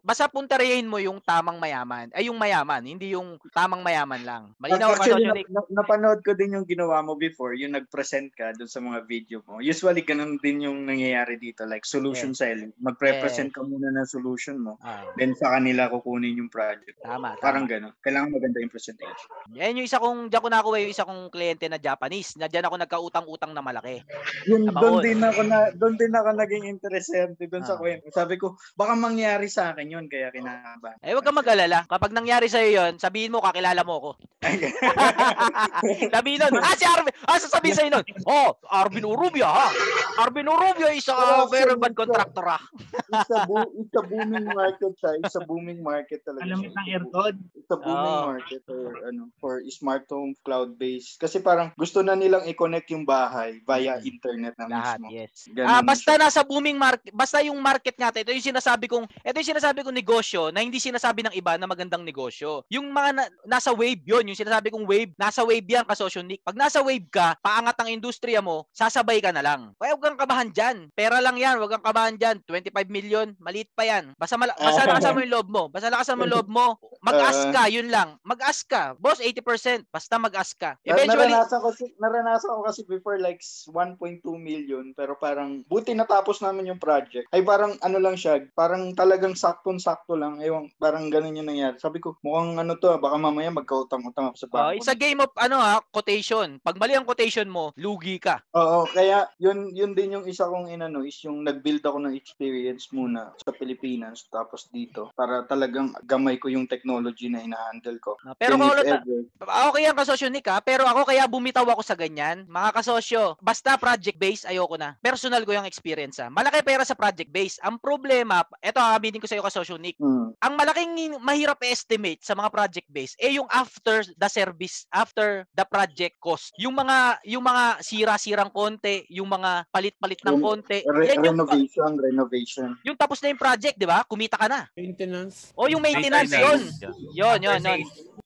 basta punteriyahin mo yung tamang mayaman. Ay, yung mayaman, hindi yung tamang mayaman lang. Malinaw Actually, na, na- napanood ko din yung ginawa mo before, yung nag-present ka dun sa mga video mo. Usually, ganun din yung nangyayari dito, like solution selling. Magpre-present ka muna ng solution mo, Ah, then sa kanila kukunin yung project. Tama, Parang tama. ganun. Kailangan maganda yung presentation. Yan yung isa kong, diyan ko nakuha yung isa kong kliyente na Japanese. Na diyan ako nagkautang-utang na malaki. Yun, doon din ako na doon din ako naging interesante doon sa Ah. kwento. Sabi ko, baka mangyari sa akin yun kaya kinakabahan. Eh, wag kang mag-alala. Kapag nangyari sa'yo yun, sabihin mo, kakilala mo ako. [laughs] sabihin nun, ah, si Arvin, ah, sasabihin sa'yo nun, oh, Arvin Urubia, ha? Arvin Urubia is a Pero very bad contractor, ha? It's a, it's a booming market siya. It's a booming market talaga. Alam mo siya. ng aircon? It's a booming Oo. market for ano for smart home cloud based. Kasi parang gusto na nilang i-connect yung bahay via internet na Lahat, mismo. yes. Ganun Ah, na basta nasa booming market, basta yung market nga, ito yung sinasabi kong, ito yung sinasabi kong negosyo na hindi sinasabi ng iba na magandang negosyo. Yung mga na- nasa wave yon, yung sinasabi kong wave, nasa wave yan kasosyo Nick. Pag nasa wave ka, paangat ang industriya mo, sasabay ka na lang. Kaya huwag kang kabahan dyan. Pera lang yan, huwag kang kabahan dyan. 25 million, maliit pa yan. Basta, mala- [laughs] basta lakasan mo yung loob mo. Basta lakasan mo loob mo. Mag-ask ka, yun lang. Mag-ask ka. Boss, 80%. Basta mag-ask ka. Eventually, naranasan ko si, naranasan ko kasi before like 1.2 million pero parang buti natapos namin yung project. Ay parang ano lang siya, parang talagang saktong-sakto lang. Ewan, parang ganun yung nangyari. Sabi ko, mukhang ano to, ah, baka mamaya magkautang-utang ako sa Oh, bangko. it's a game of ano ha, quotation. Pag mali ang quotation mo, lugi ka. Oo, kaya yun yun din yung isa kong inano is yung nag-build ako ng experience muna sa Pilipinas tapos dito para talagang gamay ko yung technology na ina-handle ko. Pero Then if kung ever, Okay yan kasosyo Nick ha, pero ako kaya bumitaw ako sa ganyan. Mga kasosyo, basta project base ayoko na. Personal ko yung experience ha. Malaki pera sa project base. Ang problema, eto ha, aminin ko sa iyo kasosyo Nick. Hmm. Ang malaking mahirap estimate sa mga project base eh yung after the service, after the project cost. Yung mga yung mga sira-sirang konti, yung mga palit-palit ng konti. Re- Yan yung, renovation, renovation. yung tapos na yung project, di ba? Kumita ka na. Maintenance. O yung maintenance, yun. Yun, yun, yun.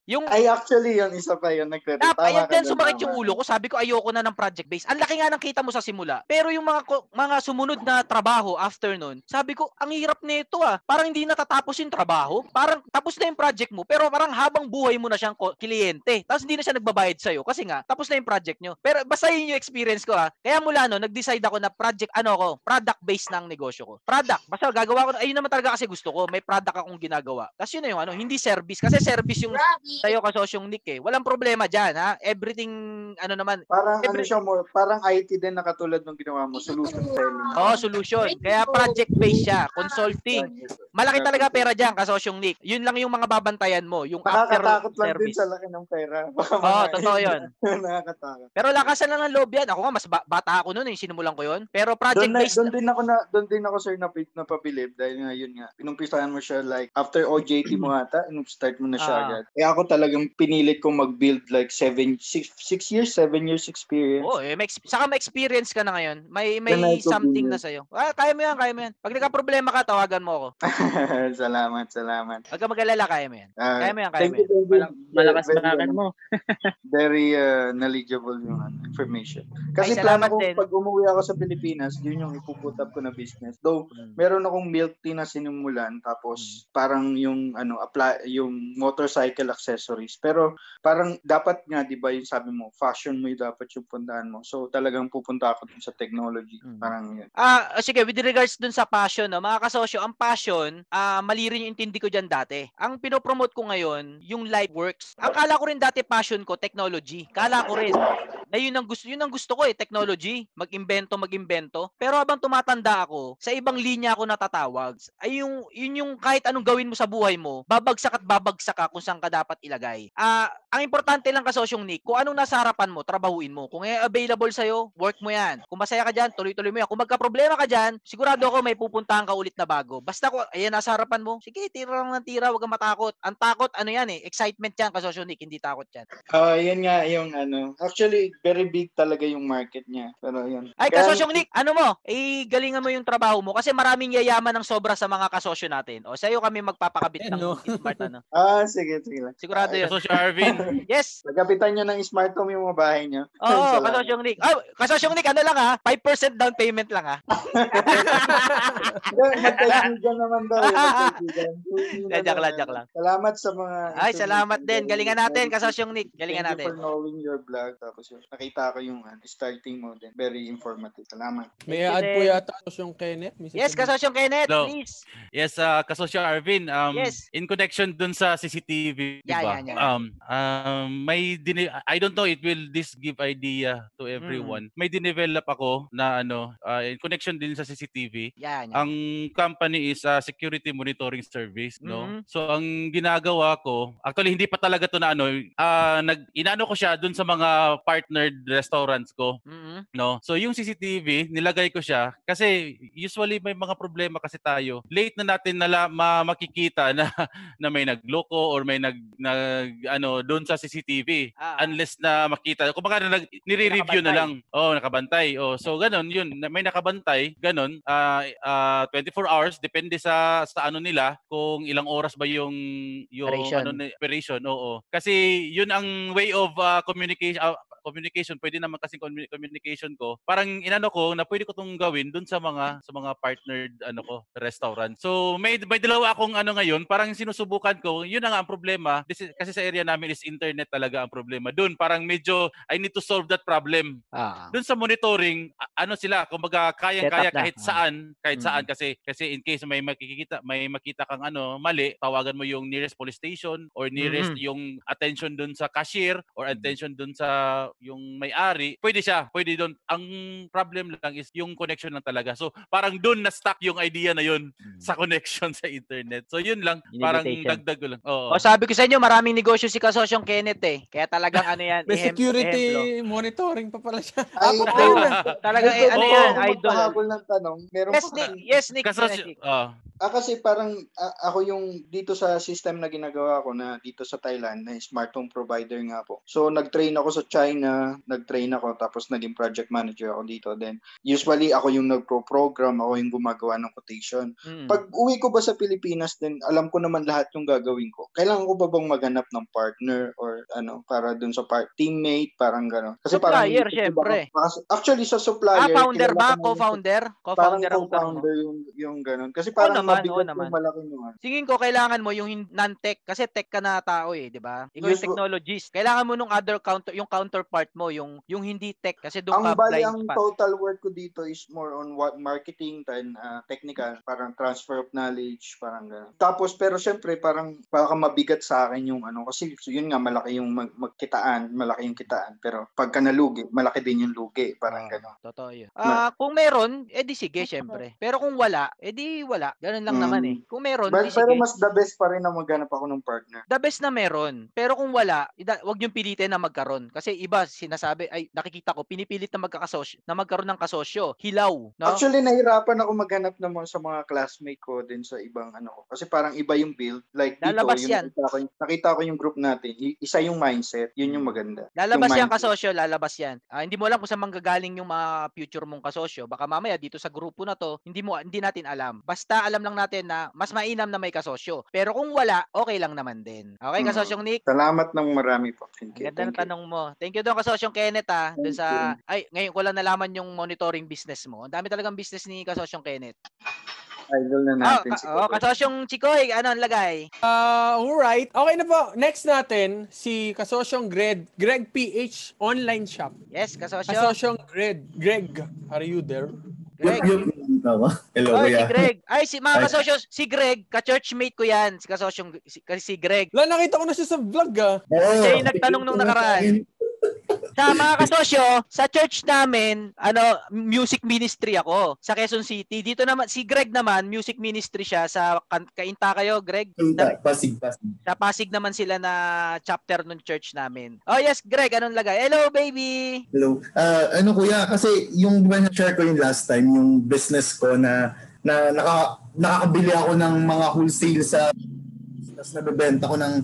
Yung Ay, actually, yun, isa pa yun. Nag-credit. Tap, ka din sumakit yung ulo ko. Sabi ko ayoko na ng project base. Ang laki nga ng kita mo sa simula. Pero yung mga mga sumunod na trabaho after nun, sabi ko, ang hirap nito ah. Parang hindi natatapos yung trabaho. Parang tapos na yung project mo, pero parang habang buhay mo na siyang kliyente. Tapos hindi na siya nagbabayad sa'yo kasi nga, tapos na yung project nyo. Pero basta yun yung experience ko ha. Kaya mula no, nag-decide ako na project, ano ko, product based ng negosyo ko. Product. Basta gagawa ko, ayun naman talaga kasi gusto ko. May product akong ginagawa. Tapos yun na yung ano, hindi service. Kasi service yung sa'yo kasosyong Nick eh. Walang problema dyan ha. Everything, ano naman. Parang ano every- siya more, parang IT din na katulad ng ginawa mo, solution selling. Oo, solution. Kaya project-based siya, consulting. Malaki talaga pera dyan, kasosyong Nick. Yun lang yung mga babantayan mo, yung after Nakakatakot lang din service. sa laki ng pera. Oo, mga- totoo yun. [laughs] Nakakatakot. Pero lakasan lang ng loob yan. Ako nga, mas ba- bata ako noon, eh. Sinimulan ko yun. Pero project-based, doon din ako na doon din ako sir na napabilib dahil nga yun nga inumpisahan mo siya like after OJT mo ata start mo na siya Ah. agad. Eh ako talagang pinilit kong mag-build like 7 6 6 years 7 years experience. Oo, eh, may, ex- saka may experience ka na ngayon. May may Then something na sa'yo. Ah, kaya mo yan, kaya mo yan. Pag nagka-problema ka, tawagan mo ako. [laughs] salamat, salamat. Huwag ka mag-alala, kaya mo yan. Ah, Kaya mo yan, kaya mo yan. you. Malakas ano, mo. [laughs] Very uh, knowledgeable yung ano, information. Kasi Ay, plano ko din. pag umuwi ako sa Pilipinas, yun yung ipuput up ko na business. Though Hmm. meron akong milk tea na sinimulan tapos parang yung ano apply yung motorcycle accessories. Pero parang dapat nga 'di ba yung sabi mo, fashion mo yung dapat yung puntahan mo. So talagang pupunta ako dun sa technology. Hmm. Parang yun. Ah, sige, with regards dun sa passion, no, mga kasosyo, ang passion, ah, mali rin yung intindi ko dyan dati. Ang pinopromote ko ngayon, yung live works. Ang kala ko rin dati passion ko, technology. Kala ko rin. Na yun ang gusto, yun ang gusto ko eh, technology. Mag-imbento, mag-imbento. Pero habang tumatanda ako, sa ibang linya ako natatawag. Ay yung, yun yung kahit anong gawin mo sa buhay mo, babagsak at babagsak ka kung saan ka dapat ilagay. Ah, ang importante lang kasosyong Nick, kung anong nasa harapan mo, trabahuin mo. Kung eh, available sa'yo, work mo yan. Kung masaya ka dyan, tuloy-tuloy mo yan. Kung magka-problema ka dyan, sigurado ako may pupuntahan ka ulit na bago. Basta ko, ayan, nasa harapan mo, sige, tira lang ng tira, huwag kang matakot. Ang takot, ano yan eh, excitement yan, kasosyong Nick, hindi takot yan. Ah, yan nga yung ano. Actually, very big talaga yung market niya. Pero yun. Ay, kasosyong Nick, ano mo? Eh, galingan mo yung trabaho mo kasi maraming yayaman ng sobra sa mga kasosyo natin. O, sa'yo kami magpapakabit ng smart, ano. Ah, sige, sige lang. Sigurado yun. Kasosyo Arvin. Yes. Nagapitan nyo ng smart home yung mga bahay nyo. Oo, Salamat. kasosyong Nick. Ah, kasosyong Nick, ano lang ha? 5% down payment lang [laughs] ha? Magkaibigan naman daw. magkaibigan. [laughs] Eh, joke lang. Salamat sa mga... Ay, salamat din. Galingan natin, kasosyong Nick. Galingan Thank you natin. for knowing your vlog. Tapos yun, nakita ko yung ano, starting mo din. Very informative. Salamat. May add po yata yung Kenneth. May Yes, kasosyong Kenneth, Hello. please. Yes, uh, kasosyo Arvin, um, Yes. in connection dun sa CCTV, di Yeah, ba? yeah, yeah. Um, um, may dine- I don't know, it will this give idea to Mm. everyone. May dinevelop ako na ano, uh, in connection din sa CCTV. Yan, yan. Ang company is a security monitoring service, no? Mhm. So ang ginagawa ko, actually hindi pa talaga to na ano, ah nag inano ko siya dun sa mga partnered restaurants ko, Mhm. no? So yung CCTV, nilagay ko siya kasi usually may mga problema kasi tayo. Late na natin nala, ma, makikita na [laughs] na may nagloko or may nag, nag ano doon sa CCTV Ah, unless na makita. Kumbaga na nag, nire-review na lang. Oh, nakabantay. Oh, so ganun 'yun. Na- May nakabantay, ganun. Ah ah, 24 hours depende sa sa ano nila kung ilang oras ba yung yung Operation. ano operation. Oo. Kasi 'yun ang way of ah, communication ah, communication pwede naman kasi commu- communication ko parang inano ko na pwede ko tong gawin dun sa mga sa mga partnered ano ko restaurant so may may dalawa akong ano ngayon parang sinusubukan ko yun na nga ang problema This is- kasi sa area namin is internet talaga ang problema dun parang medyo I need to solve that problem Ah. dun sa monitoring ano sila kumbaga na. kahit Ah. saan kahit Mm. saan kasi kasi in case may makikita may makita kang ano mali tawagan mo yung nearest police station or nearest Mhm. yung attention dun sa cashier or attention dun sa yung may-ari pwede siya pwede dun ang problem lang is yung connection lang talaga so parang dun na stuck yung idea na yun sa connection sa internet so yun lang Yung parang dagdag ko lang oo O sabi ko sa inyo, maraming negosyo si kasosyong Kenneth eh. Kaya talagang ano yan, [laughs] May security ehemplo. monitoring pa pala siya. Ay, na yun. Talaga eh, ano yan, Ako idol. magpahabol ng tanong. Meron Yes, pa Nick. Yes, Nick. Kasosyo, Kenneth. ah, Ah, kasi parang ah, ako yung dito sa system na ginagawa ko na dito sa Thailand na smart home provider nga po. So nag-train ako sa China, nag-train ako tapos naging project manager ako dito. Then usually ako yung nagpro-program, ako yung gumagawa ng quotation. Mm. Pag uwi ko ba sa Pilipinas din, alam ko naman lahat yung gagawin ko. Kailangan ko ba bang maghanap ng partner or ano para dun sa part teammate, parang gano'n. Kasi parang Supplier, ko syempre. actually sa supplier, Ah, founder ba? ko naman- Co-founder? Parang Co-founder co-founder yung, yung gano'n. Kasi parang naman, mabigat oo naman. yung malaki yung ano. Tingin ko kailangan mo yung non-tech kasi tech ka na tao eh, 'di ba? Ikaw yung technologist. Kailangan mo nung other counter yung counterpart mo, yung yung hindi tech kasi doon Ang ka bali, blind ang spot. total work ko dito is more on what marketing than uh, technical, parang transfer of knowledge, parang gano'n. Tapos, pero syempre, parang baka mabigat sa akin yung ano, kasi so yun nga, malaki yung mag- magkitaan, malaki yung kitaan, pero pagka nalugi, malaki din yung lugi, parang gano'n. Totoo yun. Ah, kung meron, edi sige, syempre. Pero kung wala, edi wala. Ganun lang Mm. naman eh. Kung meron, But, di pero sige. mas the best pa rin na maghanap ako ng partner. The best na meron. Pero kung wala, ida- wag niyong pilitin na magkaroon. Kasi iba, sinasabi, ay, nakikita ko, pinipilit na magkakasosyo, na magkaroon ng kasosyo. Hilaw, no? Actually, nahirapan ako maghanap ng mga sa mga classmate ko din sa ibang ano ko. Kasi parang iba yung build. Like dito, Lalabas yung yan. nakita ko, nakita ko yung group natin. Isa yung mindset. Yun yung maganda. Lalabas yung yan mindset. kasosyo, lalabas yan. Ah, hindi mo alam kung saan manggagaling yung mga future mong kasosyo. Baka mamaya dito sa grupo na to, hindi mo hindi natin alam. Basta alam lang natin na mas mainam na may kasosyo. Pero kung wala, okay lang naman din. Okay, kasosyong Nick? Salamat ng marami po. Thank you. Ganda ng Thank you. tanong mo. Thank you doon kasosyong Kenneth ah. Doon sa ay ngayon ko lang nalaman yung monitoring business mo. Ang dami talagang business ni kasosyong Kenneth. Idol na Oh, natin ka- si oh, kasosyong Chikoy, ano ang lagay? Ah, alright. Okay na po. Next natin, si Kasosyong Greg, Greg PH Online Shop. Yes, kasosyo. Kasosyong Greg. Greg, are you there? Greg. Hello, Oy, si kuya. Greg. Ay, si mga kasosyo, si Greg, ka-churchmate ko yan. Si kasosyong, si, kasi si Greg. Wala, nakita ko na siya sa vlog ah. Siya yung nagtanong nung nakaraan. Sa mga kasosyo, sa church namin, ano, music ministry ako sa Quezon City. Dito naman, si Greg naman, music ministry siya sa Kainta kayo, Greg? Punta, pasig, pasig. Sa Pasig naman sila na chapter ng church namin. Oh yes, Greg, anong lagay? Hello, baby! Hello. Ah, ano kuya, kasi yung di ba na-share ko yung last time, yung business ko na na naka, nakakabili ako ng mga wholesale sa tapos nabebenta ko ng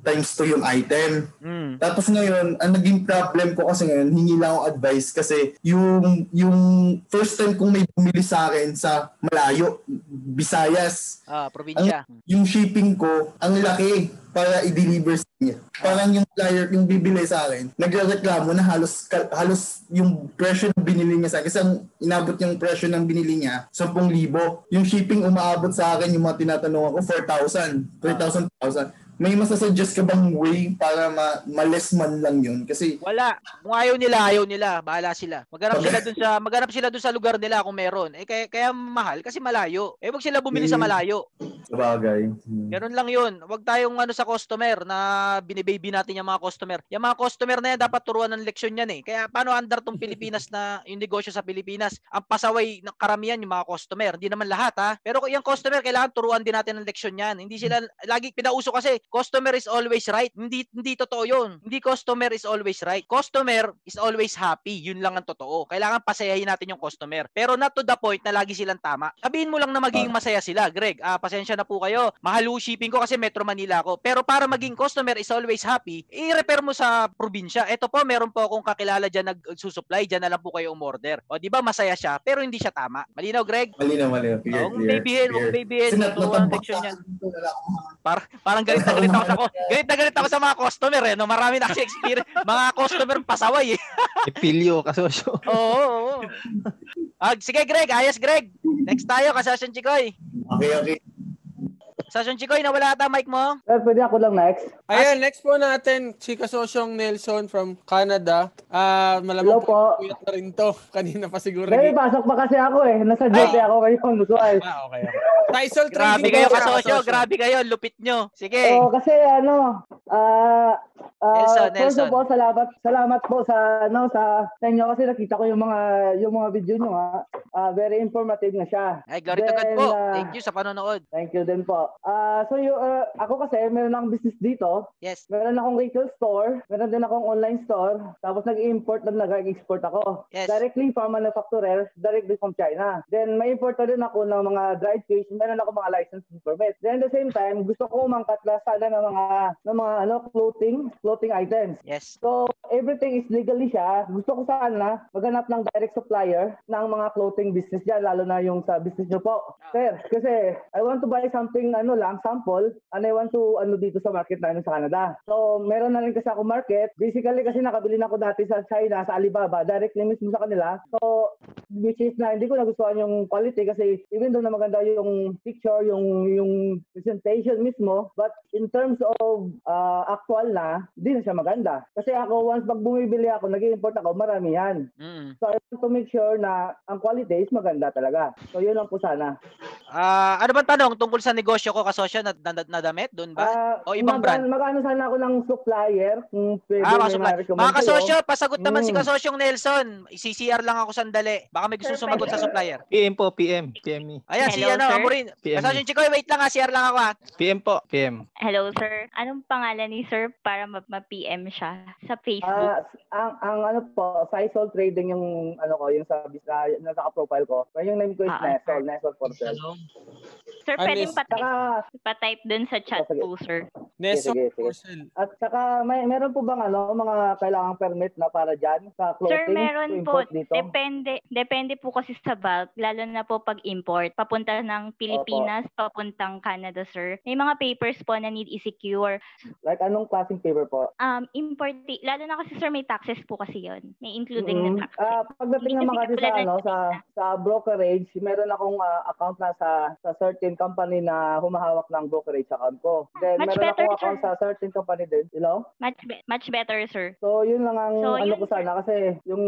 times to yung item. Mm. Tapos ngayon, ang naging problem ko kasi ngayon, hingi lang ako advice kasi yung yung first time kong may bumili sa akin sa malayo, Visayas, Ah, probinsya. yung shipping ko, ang laki para i-deliver sa niya. Parang yung flyer, yung bibili sa akin, nagreklamo na halos halos yung presyo ng binili niya sa akin. Kasi ang inabot yung presyo ng binili niya, 10,000. Yung shipping umaabot sa akin, yung mga tinatanong ako, 4,000, 3,000, 1,000. May masasuggest ka bang way para ma- ma-less man lang yun? Kasi Wala. Kung ayaw nila, ayaw nila. Bahala sila. Maghanap sila dun sa [laughs] maghanap sila dun sa lugar nila kung meron. Eh kaya, kaya mahal kasi malayo. Eh wag sila bumili sa Mm. malayo. sa bagay. Hmm. Ganun lang 'yun. Wag tayong ano sa customer na binibaby natin yung mga customer. Yung mga customer na yan dapat turuan ng leksyon yan eh. Kaya paano andar tong Pilipinas na yung negosyo sa Pilipinas? Ang pasaway ng karamihan yung mga customer. Hindi naman lahat ha. Pero yung customer kailangan turuan din natin ng leksyon yan. Hindi sila lagi pinauso kasi customer is always right. Hindi hindi totoo 'yun. Hindi customer is always right. Customer is always happy. Yun lang ang totoo. Kailangan pasayahin natin yung customer. Pero not to the point na lagi silang tama. Sabihin mo lang na magiging masaya sila. Greg, ah, pasensya na po kayo. Mahal shipping ko kasi Metro Manila ako. Pero para maging customer is always happy, i-repair mo sa probinsya. Ito po, meron po akong kakilala dyan nagsusupply. Dyan na lang po kayo umorder. O, di ba masaya siya, pero hindi siya tama. Malinaw, Greg? Malinaw, malinaw. Clear, Huwag clear, babyhin, clear. babyhin. Kasi nat- Turuan ng natambak leksyon sa yan. akin, wala akong Par parang galit na [laughs] galit ako sa ko. Galit na galit ako sa mga customer eh. No? Marami na kasi experience. Mga customer pasaway eh. [laughs] Epilio, kasosyo. Oo, oo, oo. Ah, sige Greg, ayos Greg. Next tayo, kasasyon Chikoy. Okay, okay. Kasasyon Chikoy, nawala ata mic mo. Sir, pwede ako lang next? Ayan, next po natin si Kasosyong Nelson from Canada. Ah, malamang Hello po. puyat na rin to. [laughs] Kanina pa siguro. May pasok pa kasi ako eh. Nasa duty ako ngayon. [laughs] So, ay. Ah, okay, okay. Taisol Grabe kayo kasosyo, grabe kayo, lupit nyo. Sige. Oo, kasi ano, ah ah, Nelson, first Nelson. all, salamat, salamat po sa ano sa sa inyo kasi nakita ko yung mga yung mga video nyo ha. ah, very informative na siya. Ay, glory to God Then, po. ah, Thank you sa panonood. Thank you din po. Ah, so yung ah, ako kasi meron akong business dito. Yes. Meron akong retail store, meron din akong online store, tapos nag-import at nag-export ako. Yes. Directly from manufacturer, directly from China. Then may import na rin ako ng mga dried fish, meron ako mga license permit. Then at the same time, gusto ko umangkat na sana ng mga ng mga ano clothing, clothing items. Yes. So everything is legally siya. Gusto ko sana maghanap ng direct supplier ng mga clothing business dyan, lalo na yung sa business nyo po. Sir, kasi I want to buy something ano lang, sample, and I want to ano dito sa market namin sa Canada. So meron na rin kasi ako market. Basically kasi nakabili na ako dati sa China, sa Alibaba, directly mismo sa kanila. So which is na hindi ko nagustuhan yung quality kasi even though na maganda yung picture, yung yung presentation mismo, but in terms of uh, actual na, hindi na siya maganda. Kasi ako, once pag bumibili ako, nag import ako, marami yan. Mm. So I want to make sure na ang quality is maganda talaga. So yun lang po sana. Ah, ano bang tanong tungkol sa negosyo ko kasosyo na, na, na damit doon ba? Ah, o ibang brand? mag- Mag-ano sana ako ng supplier, kung pwede Ah, mga ma-recommend Mga kayo. kasosyo, pasagot naman si Mm. kasosyong Nelson. CCR lang ako sandali. Baka may gusto sumagot sa supplier. PM po, PM. PM me. Ayan, si Hello, ano, sir. Amorin. PM. Kasosyong Chikoy, wait lang ha, CR lang ako ha. PM po. PM. Hello, sir. Anong pangalan ni sir para ma-PM siya sa Facebook? Ah, ang ang ano po, Faisal Trading yung ano ko, yung sa na, naka-profile ko. Pero yung name ko is Ah, Nesol, Nesol Porcel. sir, Ano pwedeng patype, patype dun sa chat po, sir. Neso Sige, sige, sige. At saka may meron po bang ano, mga kailangang permit na para diyan sa clothing? Sir, meron to po. dito? Depende, depende po kasi sa bulk, lalo na po pag import. Papunta ng Pilipinas, papuntang Canada, sir. May mga papers po na need i-secure. Like anong klaseng paper po? Um, import, lalo na kasi sir, may taxes po kasi yon May including Mm, na taxes. ah, pagdating naman kasi sa ano sa sa brokerage, meron akong ah, account na sa sa certain company na humahawak ng brokerage account ko. Then Much meron better, akong account sir. sa certain company din, you know? Much, be- much better, sir. So yun lang ang So, ano yun, ko sana kasi yung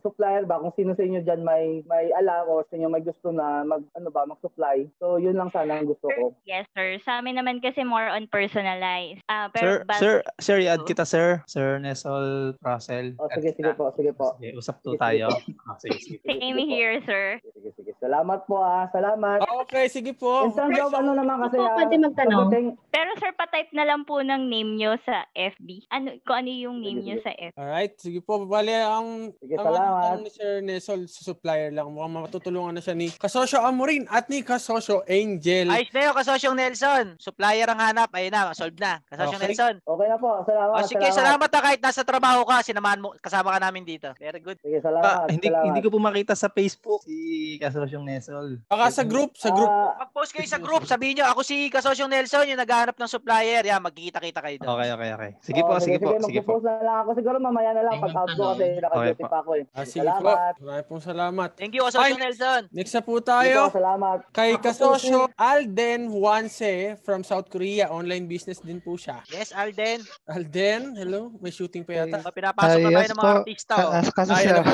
supplier ba kung sino sa inyo diyan may may alam o sa inyo may gusto na mag ano ba mag-supply. So yun lang sana ang gusto ko. Yes, sir. Sa amin naman kasi more on personalized. Ah, Sir, pero bulk- sir, sir, i-add kita, sir. Sir Nesol Russell. Oh, sige sige po, sige po. Sige, usap to Sige, sige tayo. [laughs] Ah, sige, sige. Same here, sir. Sige sige. Salamat po ah, salamat. Okay, sige po. In terms of ano naman kasi ah, pwede magtanong. Pero sir, patype na lang po ng name nyo sa FB. Ano, kung ano yung name nyo sa FB. Alright, sige po. Bale, ang, Sige, ang salamat. ano ni Sir Nesol sa supplier lang. Mukhang matutulungan na siya ni Kasosyo Amorin at ni Kasosyo Angel. Ayos na yun, kasosyong Nelson. Supplier ang hanap. Ayun na, solve na. Kasosyong Okay. Nelson. Okay na po. Salamat. O sige, salamat na kahit nasa trabaho ka, sinamahan mo, kasama ka namin dito. Very good. Sige, Ah, salamat. hindi salamat. hindi ko po makita sa Facebook si Kasosyong Nesol. Baka sa group, sa group. Ah, Mag-post kayo sa group, sabihin nyo, ako si kasosyong Nelson, yung naghahanap ng supplier. Yan, magkikita-kita kayo doon. Okay, okay, okay. Sige Oo, po, sige po, sige po. magpo-post na lang ako. Siguro mamaya na lang pag out ko kasi naka-duty po. pa ako eh. Ah, sige po. salamat. Marami pong salamat. Thank you, kasosyong Nelson. Next na po Sige tayo. po, salamat. Kay Kasosyo Alden Wanse from South Korea. Online business din po siya. Yes, Alden. Alden, hello. May shooting pa yata. Oh, pinapasok na Ah, tayo yes ng mga po. artista. Ka- Oh. ah, kaso [laughs] Ayun siya. Ay,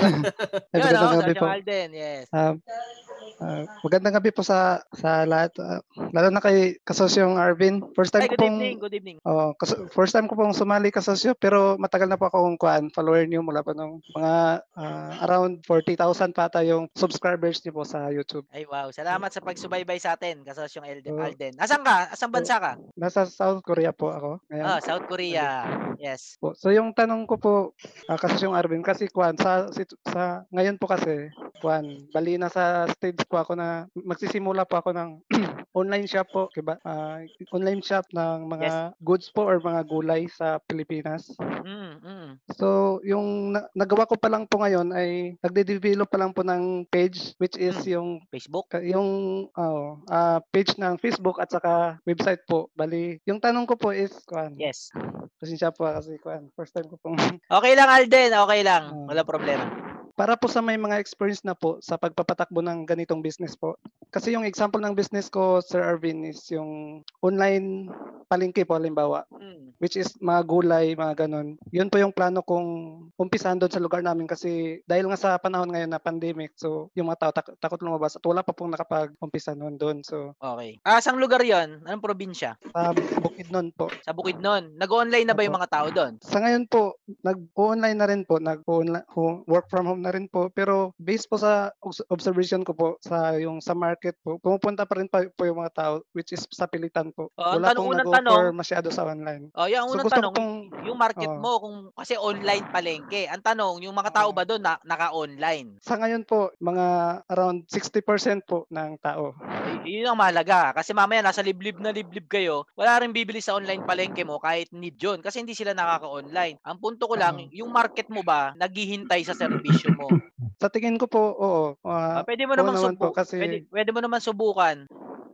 Yun, magandang oh, gabi po. Alden, yes. Um, ah, magandang gabi po sa sa lahat. ah, lalo na kay kasosyong Arvin. First time Ay, ko good pong evening, good evening. Oh, kaso, first time ko pong sumali kasosyo pero matagal na po akong kuan, follower niyo mula pa nung mga ah, around 40,000 pa ata yung subscribers niyo po sa YouTube. Ay, wow. Salamat sa pagsubaybay sa atin, kasosyong Alden. Oh. Alden. Asan ka? Asan bansa ka? Nasa South Korea po ako. Ngayon. Ah, South Korea. Yes. Po. So yung tanong ko po uh, kasi yung Arvin kasi kuan sa, sa ngayon po kasi kuan bali na sa stage po ako na magsisimula po ako ng [clears throat] online shop po, diba? Ah, online shop ng mga goods po or mga gulay sa Pilipinas. Mm, mm. So, yung na- nagawa ko pa lang po ngayon ay nagde-develop pa lang po ng page which is yung Facebook. yung oh, ah, page ng Facebook at saka website po. Bali, yung tanong ko po is kuan. Yes. Pasensya po kasi kuan. First time ko pong [laughs] Okay lang, Alden. Okay lang. Wala problema. para po sa may mga experience na po sa pagpapatakbo ng ganitong business po. Kasi yung example ng business ko, Sir Arvin, is yung online palengke po, halimbawa. Mm. Which is mga gulay, mga ganun. Yun po yung plano kong umpisahan doon sa lugar namin kasi dahil nga sa panahon ngayon na pandemic, so yung mga tao tak- takot lumabas at wala pa pong nakapag-umpisa noon doon. So, Okay. Ah, saan lugar 'yon? Anong probinsya? sa Bukidnon po. Sa Bukidnon. Nag-online na ba yung mga tao doon? Sa ngayon po, nag-online na rin po, nag-work from home na rin po. Pero based po sa obs- observation ko po sa yung sa market po, pumupunta pa rin pa, po yung mga tao which is sa pilitan po. Oh, ang Wala tanong- pong nag-offer masyado sa online. Oh, yung So, unang ko tanong, pong- yung market oh. mo kung kasi online palengke. Ang tanong, yung mga tao ba doon na, naka-online? Sa ngayon po, mga around 60% po ng tao. Y- yun ang mahalaga. Kasi mamaya nasa liblib na liblib kayo, wala rin bibili sa online palengke mo kahit need yun. Kasi hindi sila nakaka-online. Ang punto ko lang, yung market mo ba naghihintay sa serbisyo mo? Sa tingin ko po, oo. Ah, pwede mo naman, naman subu- po kasi pwede, pwede mo naman subukan.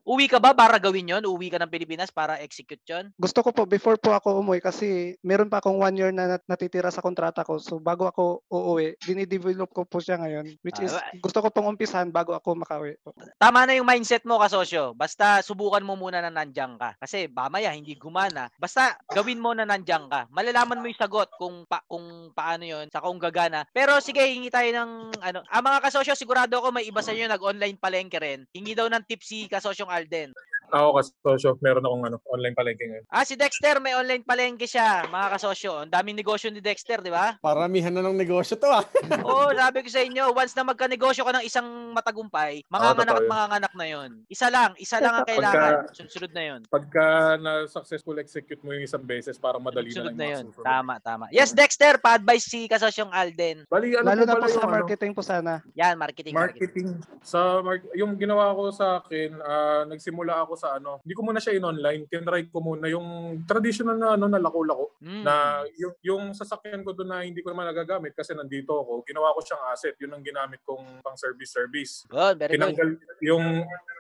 Uwi ka ba para gawin yon? Uwi ka ng Pilipinas para execute yon? gusto ko po before po ako umuwi kasi meron pa akong one year na nat- natitira sa kontrata ko. So bago ako uuwi, dinidevelop ko po siya ngayon. Which is, Ah, gusto ko pong umpisahan bago ako makauwi. Tama na yung mindset mo, kasosyo. Basta subukan mo muna na nandiyan ka. Kasi mamaya hindi gumana. Basta gawin mo na nandiyan ka. Malalaman mo yung sagot kung pa, kung paano yon, sa kung gagana. Pero sige, hingi tayo ng ano. Ah, mga kasosyo, sigurado ako may iba sa inyo nag-online palengke rin. Hingi daw ng tip si kasosyong Alden. Ako kasosyo, meron akong ano, online palengke ngayon. Ah, si Dexter, may online palengke siya, mga kasosyo. Ang daming negosyo ni Dexter, di ba? Paramihan na ng negosyo to ah. [laughs] Oo, sabi ko sa inyo, once na magka-negosyo ka ng isang matagumpay, manganganak totoo at manganganak na yon. Isa lang, isa lang ang kailangan. Pagka- Sunod na yon. Pagka na successful execute mo yung isang beses, para madali Sunod na na lang yun. yung mga susunod. Tama, tama. Yes, Dexter, pa-advise si kasosyong Alden. Bali, ano Lalo po na po sa yung ano? marketing po sana. Yan, marketing. Marketing. Sa mar- yung ginawa ko sa akin, ah, nagsimula ako sa ano, hindi ko muna siya in-online, tinry ko muna yung traditional na ano na lako-lako Mm. na yung yung sasakyan ko doon na hindi ko naman nagagamit kasi nandito ako, ginawa ko siyang asset, yun ang ginamit kong pang service service. Good, very good. Tinanggal yung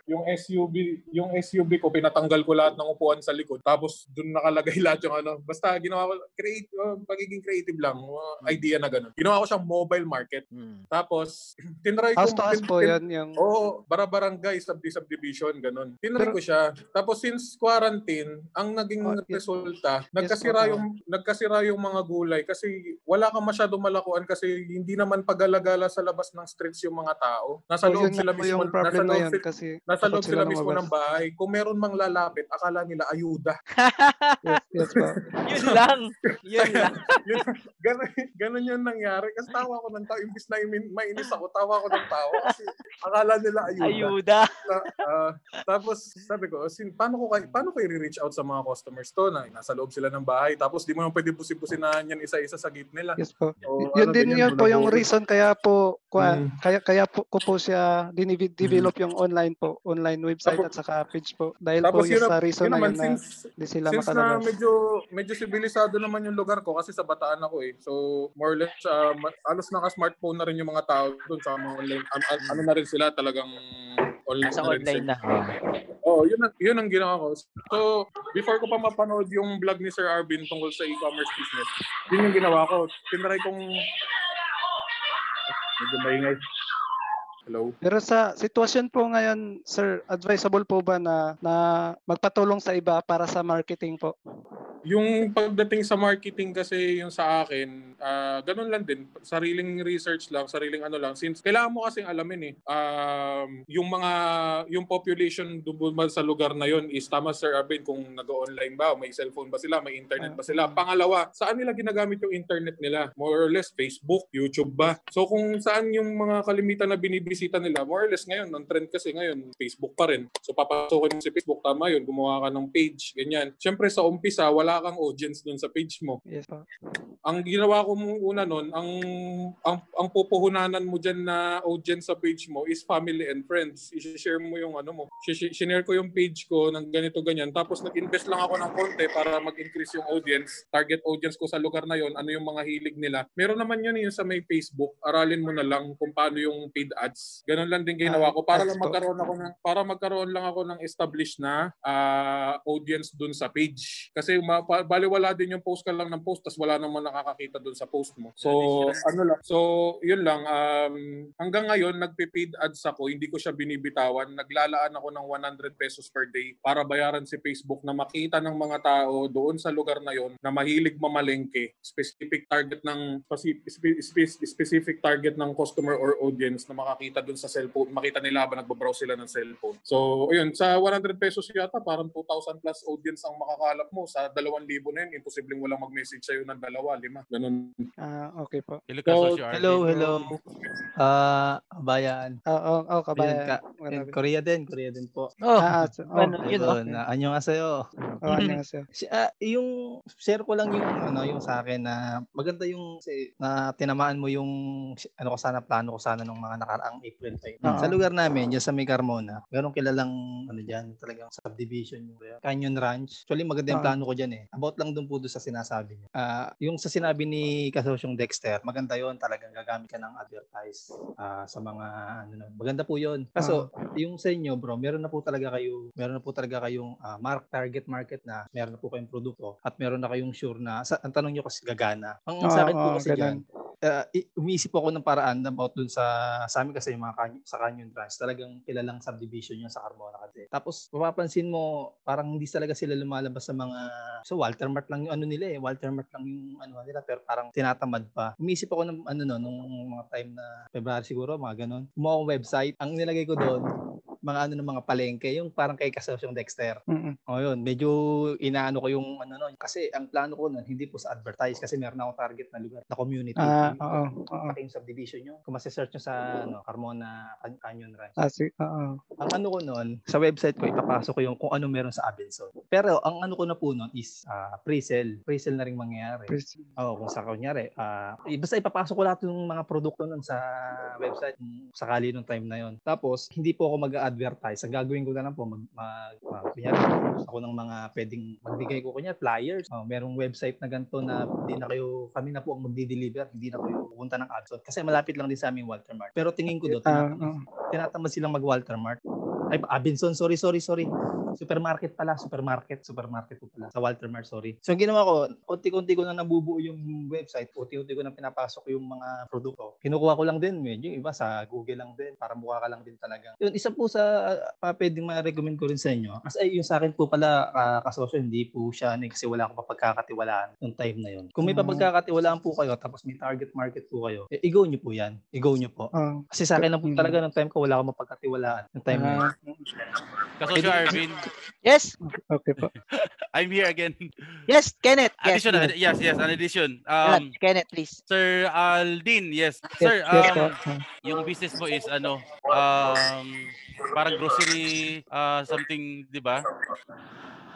yung SUV, yung SUV ko pinatanggal ko lahat ng upuan sa likod. Tapos doon nakalagay [laughs] lahat yung ano. Basta ginawa ko create uh, pagiging creative lang, uh, idea na ganun. Ginawa ko siyang mobile market. Hmm. Tapos [clears throat] tinry ko House to house po yun, yung- Oo, bara-barangay subdi subdivision ganun. Tinry ko siya. Tapos since quarantine, ang naging resulta, nagkasira po, yung nagkasira yung mga gulay kasi wala kang masyadong malakuan kasi hindi naman pagalagala sa labas ng streets yung mga tao. Nasa So, loob yun sila mismo, yung nasa problem na loob, yun si- kasi nasa takot loob sila sila mismo ng bahay. Kung meron mang lalapit, akala nila ayuda. [laughs] yes, yes po. [laughs] yun lang. Yun lang. [laughs] yun, ganun, ganun yung nangyari. Kasi tawa ko ng tao. Imbis na imin- mainis ako, tawa ko ng tawa. Kasi akala nila ayuda. Ayuda. Ta- ah, tapos sabi ko, sin, paano ko paano ko i-reach out sa mga customers to na nasa loob sila ng bahay tapos di mo naman pwede busi-businahan yan isa-isa sa gate nila. Yes po. O, yun ano din yun po yung reason kaya po Mm. kaya kaya po ko po siya dinidevelop yung online po, online website at saka page po. Dahil po Tapos yung yun, sa na- reason yun na naman, yun na since, di sila since na makalabas. medyo, medyo sibilisado naman yung lugar ko kasi sa Bataan ako eh. So, more or less, uh, halos naka-smartphone na rin yung mga tao doon sa mga online. an- an- ano na rin sila talagang online Nasa na rin online sila. na. Oo, oh, yun, ang- yun ang ginawa ko. So, before ko pa mapanood yung vlog ni Sir Arvin tungkol sa e-commerce business, yun yung ginawa ko. Tinry kong... Medyo maingay. Hello? Pero sa sitwasyon po ngayon, sir, advisable po ba na na magpatulong sa iba para sa marketing po? Yung pagdating sa marketing kasi yung sa akin, ah ganun lang din. Sariling research lang, sariling ano lang. Since kailangan mo kasing alamin eh. Um, yung mga, yung population ba sa lugar na yon is tama Sir Arvin kung nag-online ba, may cellphone ba sila, may internet ba sila. Pangalawa, saan nila ginagamit yung internet nila? More or less Facebook, YouTube ba? So kung saan yung mga kalimitan na binibisita nila, more or less ngayon, ang trend kasi ngayon, Facebook pa rin. So papasokin mo si Facebook, tama yun, gumawa ka ng page, ganyan. Siyempre sa umpisa, wala kang audience dun sa page mo. Yes po. Ang ginawa ko mong una nun, ang, ang, ang pupuhunanan mo dyan na audience sa page mo is family and friends. I-share mo yung ano mo. Shinare ko yung page ko ng ganito ganyan. Tapos nag-invest lang ako ng konti para mag-increase yung audience. Target audience ko sa lugar na yon ano yung mga hilig nila. Meron naman yun yung sa may Facebook. Aralin mo na lang kung paano yung paid ads. Ganun lang din ginawa ko para lang ads po. magkaroon ako ng para magkaroon lang ako ng established na ah, audience dun sa page. Kasi ma, baliwala din yung post ka lang ng post tas wala naman nakakakita dun sa post mo. So ano lang. So yun lang um, hanggang ngayon nagpe-paid ads ako, hindi ko siya binibitawan. Naglalaan ako ng 100 pesos per day para bayaran si Facebook na makita ng mga tao doon sa lugar na yon na mahilig mamalengke, specific target ng speci- spe- spe- specific target ng customer or audience na makakita doon sa cellphone, makita nila habang nagbabrowse sila ng cellphone. So, ayun, sa 100 pesos yata, parang 2,000 plus audience ang makakalap mo sa 2 dalawang libo na yun, imposibleng walang mag-message sa'yo ng dalawa, lima. Ganun. Ah, okay po. Hello, So. Hello, hello. Ah, kabayan. Oo, oh, kabayan. Ka, Marami. Korea din, Korea din po. Oh, Ah, ah, so- oh, ano, yun oh. Yun, ah, annyeonghaseyo. oh, annyeonghaseyo. Si, ah, yung share ko lang yung ano yung sa akin na maganda yung na tinamaan mo yung ano ko sana plano ko sana nung mga nakaraang April 5. Oo. Sa lugar namin diyan sa May Carmona, meron kilalang ano diyan, talagang subdivision yung Canyon Ranch. Actually maganda yung Oo. plano ko diyan eh. About lang dun po doon sa sinasabi niya. Ah, yung sa sinabi ni Kasosyong Dexter, maganda yon talagang gagamit ka ng advertise ah, sa mga ano na. Maganda po yon. Kaso yung sa inyo bro, meron na po talaga kayo, meron na po talaga kayong ah, mark target market na, meron na po kayong produkto at meron na kayong sure na sa, ang tanong niyo kasi gagana. Ang Oo, sa akin po kasi ganun. diyan, uh, umiisip ako ng paraan about dun sa sa amin kasi yung mga kanyon, sa Canyon Ranch talagang kilalang subdivision yun sa Carmona kasi. Tapos mapapansin mo parang hindi talaga sila lumalabas sa mga so Walter Mart lang yung ano nila eh. Walter Mart lang yung ano nila pero parang tinatamad pa. Umiisip ako ng ano no nung mga time na February siguro mga ganun. Kumuha akong website. Ang nilagay ko doon mga ano ng mga palengke, yung parang kay Kasosyong Dexter. Mm-mm. O yun, medyo inaano ko yung ano no, kasi ang plano ko nun, hindi po sa advertise kasi meron akong target na lugar, na community. Ah, oo, oo. Pati yung subdivision nyo. Kung masisearch nyo sa ano, Carmona Can- Canyon Ranch. Ah, si, oo. Ang ano ko nun, sa website ko, ipapasok ko yung kung ano meron sa Abenson. Pero ang ano ko na po nun is ah, pre-sale. Pre-sale na rin mangyayari. Oo, kung sa kunyari. ah, i- basta ipapasok ko lahat yung mga produkto nun sa website sakali nung time na yon. Tapos, hindi po ako mag-advertise. Ang gagawin ko na lang po, mag, mag, mag kunyari, ako ng mga pwedeng magbigay ko, kunyari, flyers. Oh, merong website na ganito na hindi na kayo, kami na po ang magdi-deliver, hindi na kayo pupunta ng Adson. Kasi malapit lang din sa aming Walter Mart. Pero tingin ko doon, Ah, tinatamad, tinatamad silang mag Walter Mart. Ay, Abenson, sorry, sorry, sorry. Supermarket pala, supermarket, supermarket po pala. Sa Walter Mart, sorry. So, ang ginawa ko, unti-unti ko na nabubuo yung website, unti-unti ko na pinapasok yung mga produkto. Kinukuha ko lang din, medyo iba sa Google lang din, para mukha ka lang din talaga. Yun, isa po sa uh, pwedeng ma-recommend ko rin sa inyo. Kasi ay, yung sa akin po pala, uh, kasosyo, hindi po siya, ano, kasi wala akong papagkakatiwalaan yung time na yun. Kung may Mm. papagkakatiwalaan po kayo, tapos may target market po kayo, eh, i-go nyo po yan. I-go nyo po. Ah. Kasi sa akin lang po Mm. talaga ng time ko, wala akong mapagkatiwalaan yung time na yun. Kasosyo Arvin, Yes. okay po. [laughs] I'm here again. Yes, Kenneth. Yes. Addition, ad- yes, yes, an addition. Um, Kenneth, please. Sir Aldin, yes. Sir, yes po. um, yung business mo is ano, um, parang grocery, uh, something, di ba?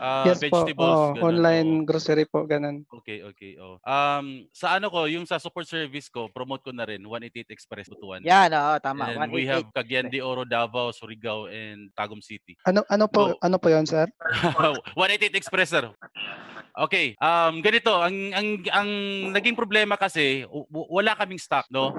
Uh, yes po. vegetables, Oo, ganun, online oo. grocery po, ganun. Okay, okay. Oh. Um, sa ano ko, yung sa support service ko, promote ko na rin, 188 Express Butuan. Yan, oo, tama. And we have 188. Cagayan de Oro, Davao, Surigao, and Tagum City. Ano ano po ano po 'yon, sir? [laughs] 188 Express, sir. Okay, um ganito, ang ang ang naging problema kasi w- wala kaming stock, no?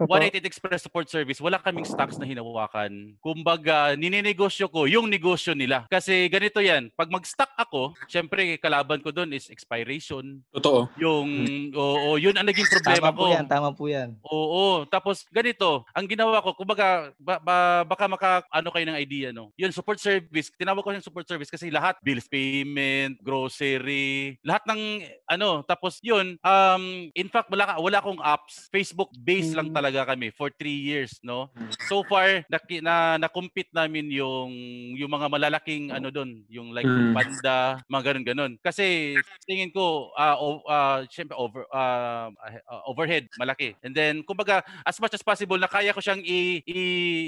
Opo. 188 Express Support Service, wala kaming stocks na hinawakan. Kumbaga, nininegosyo ko yung negosyo nila. Kasi ganito yan, pag mag-stock ako, syempre kalaban ko doon is expiration. Totoo. Yung, oo, yun ang naging problema Tama ko. po yan, tama po yan. Oo, tapos ganito, ang ginawa ko, kumbaga ba, ba- baka maka ano kayo ng idea no. Yun support service, tinawag ko yung support service kasi lahat bills payment, grocery, lahat ng ano, tapos yun, um in fact wala wala akong apps, Facebook based lang talaga kami for three years, no. So far na na, na-compete namin yung yung mga malalaking ano doon, yung like Mm. Panda, mga ganun ganun. Kasi tingin ko ah o- ah, syempre over ah, ah, overhead malaki. And then kumbaga as much as possible na kaya ko siyang i, i,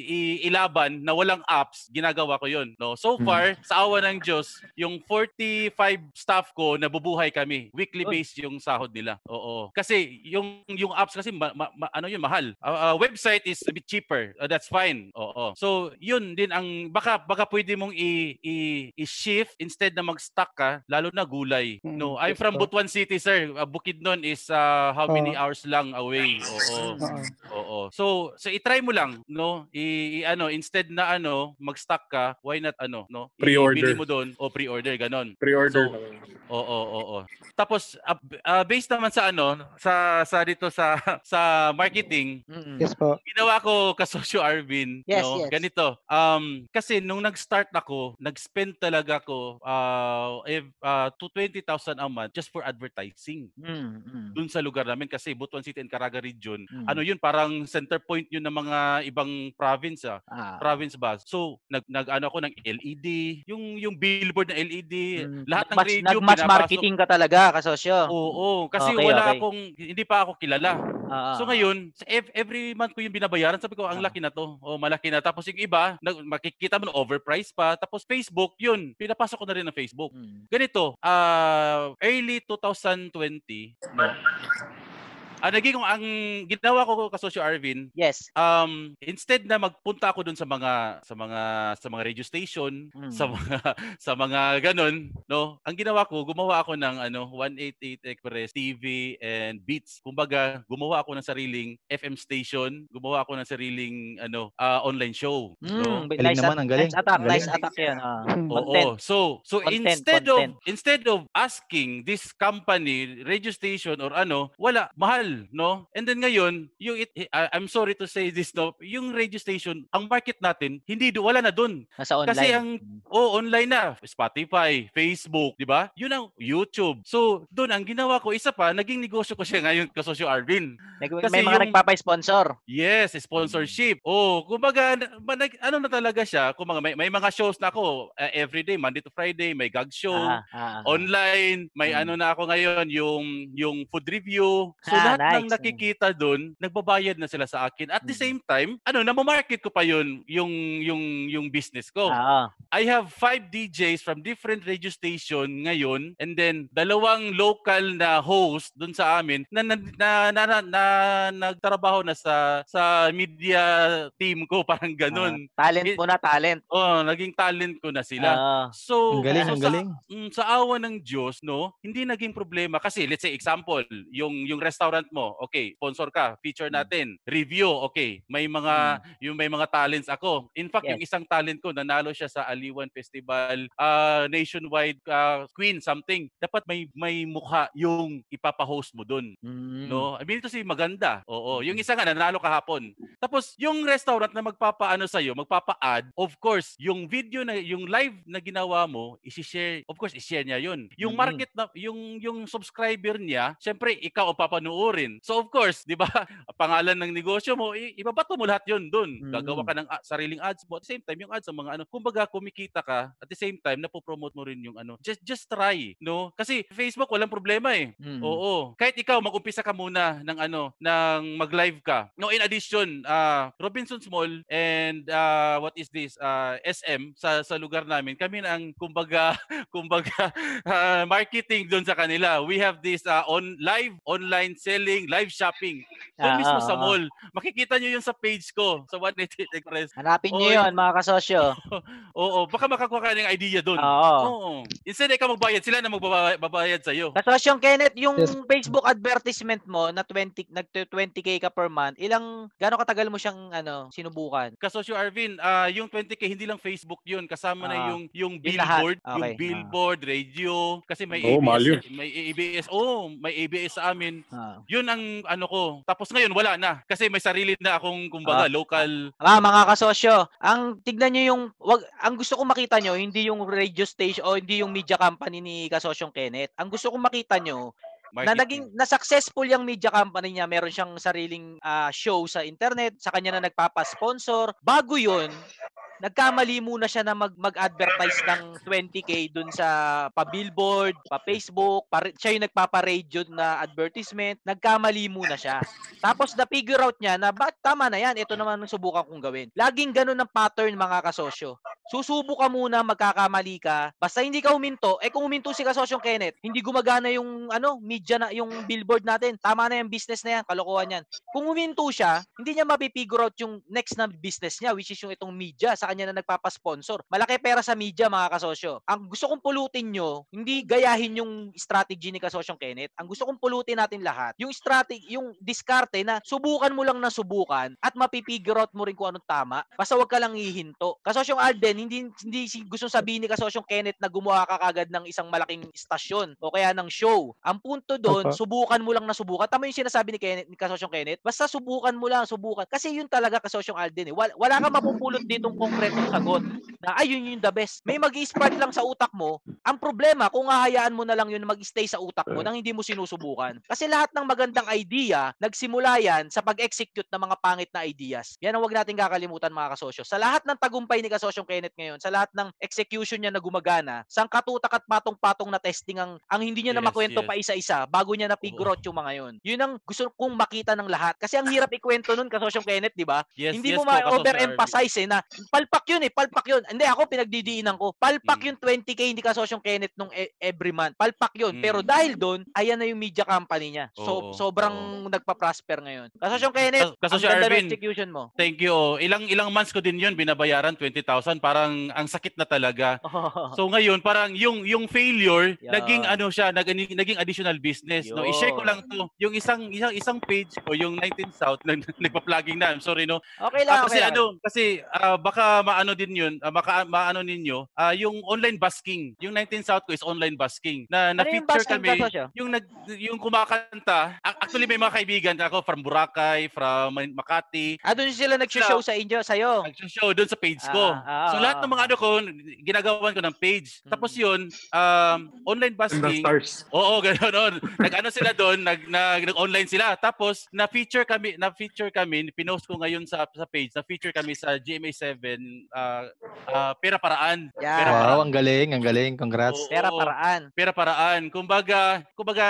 i- ilaban na walang apps, ginagawa ko 'yon, no. So Mm. far, sa awa ng Diyos, yung 45 staff ko nabubuhay kami. Weekly based yung sahod nila. Oo. Kasi yung yung apps kasi ma- ma- ma- ano yun mahal. Ah, ah, website is a bit cheaper. Ah, that's fine. Oo. So, yun din ang baka baka pwede mong i, i, i-shift instead na mag-stock ka lalo na gulay. No, I'm from Butuan City, sir. Uh, Bukidnon is uh, how many Oo. hours lang away. Oo. Oo. So, so i-try mo lang, no? I, i- ano, instead na ano, mag-stock ka, why not ano, no? Pre-order. Mo doon o pre-order ganon. Pre-order So. Oo, oo, oo. Tapos uh, uh, based naman sa ano, sa sa dito sa [laughs] sa marketing, Yes po. Ginawa ko kasosyo Arvin, Yes, no? yes. Ganito. Um kasi nung nag-start ako, nag-spend talaga ako uh, if, uh, to 20,000 a month just for advertising. Mm, Doon sa lugar namin kasi Butuan City and Caraga region. Mm. Ano yun, parang center point yun ng mga ibang province ah. Ah. Province ba? So, nag nag ano ako ng LED, yung yung billboard na LED, lahat ng Nag-mass- radio Mm. nag-mass marketing ka talaga, kasosyo. Oo, kasi Okay, wala okay. akong hindi pa ako kilala. Ah, so ah, ngayon, sa ev- every month ko yung binabayaran, sabi ko, ang laki na to. O malaki na. Tapos yung iba, makikita mo na overpriced pa. Tapos Facebook, yun, pinapasok ko na rin ng Facebook. Hmm. Ganito, ah early 2020, no? Ah, naging ang ginawa ko kasosyo Arvin. Yes. Um, instead na magpunta ako dun sa mga sa mga sa mga radio station, Mm. sa mga [laughs] sa mga ganun, no? Ang ginawa ko, gumawa ako ng ano 188 Express TV and Beats. Kumbaga, gumawa ako ng sariling FM station, gumawa ako ng sariling ano ah, online show, no? Mm, nice, at- nice attack, nice attack yan. ah. [laughs] Oo. Content. So, so Content, instead content. of instead of asking this company, radio station or ano, wala, mahal, no? And then ngayon, yung it, I- I'm sorry to say this no, yung radio station, ang market natin hindi do, wala na doon. Nasa online. Kasi ang oh, online na, Spotify, Facebook, 'di ba? Yun ang YouTube. So, doon ang ginawa ko isa pa, naging negosyo ko siya ngayon kasosyo Arvin. Nag- may mga nagpapa-sponsor. Yes, sponsorship. Oh, kumbaga ano na talaga siya, kumbaga may, may mga shows na ako uh, everyday, Monday to Friday, may gag show, Ah, ah, ah. online, may ano na ako ngayon yung yung food review. So Ah, lahat ng nice. nakikita doon, nagbabayad na sila sa akin. At the same time, ano, namamarket ko pa yun yung yung yung business ko. Ah. I have five DJs from different radio station ngayon and then dalawang local na host dun sa amin na na, na, na, na, na- nagtrabaho na sa sa media team ko [laughs] parang ganun. Ah, talent mo na, talent. Oh, naging talent ko na sila. Ah. so, Ang galing, so ang sa, galing. mm, sa awa ng Diyos, no, hindi naging problema kasi let's say example, yung yung restaurant mo, okay, sponsor ka, feature Hmm. natin, review, okay, may mga yung may mga talents ako. In fact, yung Yes. isang talent ko nanalo siya sa Aliwan Festival, ah, nationwide ah, queen something. Dapat may may mukha yung ipapa-host mo doon. Hmm. No? I mean, ito si maganda. Oo, yung isa nga nanalo kahapon. Tapos yung restaurant na magpapaano sa iyo, magpapa-add, of course, yung video na yung live na ginawa mo, i-share, of course, i-share niya 'yun. Yung Mm. market na yung yung subscriber niya, syempre ikaw ang papanoorin. So of course, 'di ba? [laughs] Pangalan ng negosyo mo, ibabato mo lahat 'yun doon. Gagawa ka ng a- sariling ads mo. At the same time, yung ads sa mga ano, kumbaga kumikita ka, at the same time napopromote mo rin yung ano. Just just try, no? Kasi Facebook walang problema eh. Mm. Oo. Kahit ikaw mag-umpisa ka muna ng ano, ng mag-live ka. No, in addition, uh, Robinson's Mall and uh, what is this? Uh, SM sa sa lugar namin. Kami na ang kumbaga [laughs] kumbaga uh, [laughs] marketing doon sa kanila. We have this uh, on live online selling, live shopping. Doon Ah, mismo ah, sa mall. Makikita nyo yun sa page ko, sa 188 Express. Hanapin nyo yun, mga kasosyo. [laughs] Oo, baka makakuha ka ng idea doon. Oo. Instead ikaw magbayad, sila na magbabayad sa iyo. Kasosyong Kenneth, yung Facebook advertisement mo na 20 nag 20k ka per month, ilang gaano katagal mo siyang ano, sinubukan? Kasosyo Arvin, ah yung 20k hindi lang Facebook 'yun, kasama na Ah, yung yung billboard, yung Okay, ah. billboard, radio, kasi may yun. ABS, may ABS. Oh, may ABS sa amin. Ah. 'Yun ang ano ko. Tapos ngayon wala na kasi may sarili na akong kumbaga Ah. local Ah, mga kasosyo, ang tignan nyo yung wag ang gusto kong makita nyo hindi yung radio station o hindi yung media company ni Kasosyong Kenneth. Ang gusto kong makita na Marketing. naging na successful yung media company niya, meron siyang sariling ah, show sa internet, sa kanya na nagpapa-sponsor. Bago 'yun, nagkamali muna siya na mag mag-advertise ng 20k dun sa pa-billboard, pa-Facebook, pa, siya yung nagpapa-radio na advertisement, nagkamali muna siya. Tapos na figure out niya na ba tama na yan, ito naman ang subukan kong gawin. Laging ganun ang pattern mga kasosyo. Susubo ka muna, magkakamali ka. Basta hindi ka huminto, eh kung huminto si kasosyong Kenneth, hindi gumagana yung ano, media na yung billboard natin. Tama na yung business na yan, kalokohan yan. Kung huminto siya, hindi niya mapipigure out yung next na business niya, which is yung itong media, sa kanya na nagpapasponsor. Malaki pera sa media, mga kasosyo. Ang gusto kong pulutin nyo, hindi gayahin yung strategy ni kasosyong Kenneth. Ang gusto kong pulutin natin lahat, yung strategy, yung diskarte na subukan mo lang na subukan at mapipigure out mo rin kung anong tama. Basta wag ka lang hihinto. Kasosyong Alden, hindi hindi si- gusto sabihin ni Kasosyong Kenneth na gumawa ka kagad ng isang malaking istasyon o kaya ng show. Ang punto doon, Opo. subukan mo lang na subukan. Tama yung sinasabi ni Kenneth, ni Kasosyong Kenneth. Basta subukan mo lang, subukan. Kasi yun talaga Kasosyong Alden eh. Wala, wala kang mapupulot ditong konkretong sagot na ay yun yung the best. May mag-spark lang sa utak mo. Ang problema, kung hahayaan mo na lang yun na mag-stay sa utak mo nang hindi mo sinusubukan. Kasi lahat ng magandang idea, nagsimula yan sa pag-execute ng mga pangit na ideas. Yan ang wag natin kakalimutan mga kasosyo. Sa lahat ng tagumpay ni Kasosyong Kenneth ngayon, sa lahat ng execution niya na gumagana, sang katutak at patong-patong na testing ang, ang hindi niya na Yes, makwento yes. pa isa-isa bago niya na figure out yung mga yun. Yun ang gusto kong makita ng lahat. Kasi ang hirap ikwento nun, Kasosyong Kenneth, di ba? Yes, hindi yes mo ma-overemphasize eh na palpak yun eh, palpak yun. Hindi, ako pinagdidiinan ko. Palpak Hmm. yung 20k hindi Kasosyong Kenneth nung e- every month. Palpak yun. Mm. Pero dahil doon, ayan na yung media company niya. So, Oo, sobrang nagpa-prosper ngayon. Kasosyong Kenneth, Kas- Kasosyo ang ganda Arvin. execution mo. Thank you. Oh, Ilang ilang months ko din 'yun binabayaran 20,000. Parang ang sakit na talaga. [laughs] So ngayon parang yung yung failure Yan. naging ano siya, naging, naging additional business. No, i-share ko lang 'to. Yung isang isang isang page ko, yung 19 South [laughs] nag, nagpa-plugging na. I'm sorry no. Okay Ah, lang, kasi okay lang. ano, kasi ah, baka maano din 'yun, ah, maka maano ninyo, ah, yung online busking. Yung 19 South ko is online busking na Ano na yung feature kami yung nag yung kumakanta. Actually may mga kaibigan ako from Boracay, from Makati. Ah, doon sila nag-show sa inyo, sa'yo. Nag-show doon sa page ko. Ah, ah, so ah, lahat ah, ng mga ano ko, ginagawan ko ng page. Tapos yun, um, online busking. stars. Oo, gano'n. [laughs] Nag-ano sila doon, nag, nag, nag-online sila. Tapos, na-feature kami, na-feature kami, pinost ko ngayon sa, sa page, na-feature kami sa GMA7, uh, uh, Pera Paraan. Yan. Pera Wow, ang galing, ang galing. Congrats. Pera Oo. paraan. Pera paraan. Kumbaga, kumbaga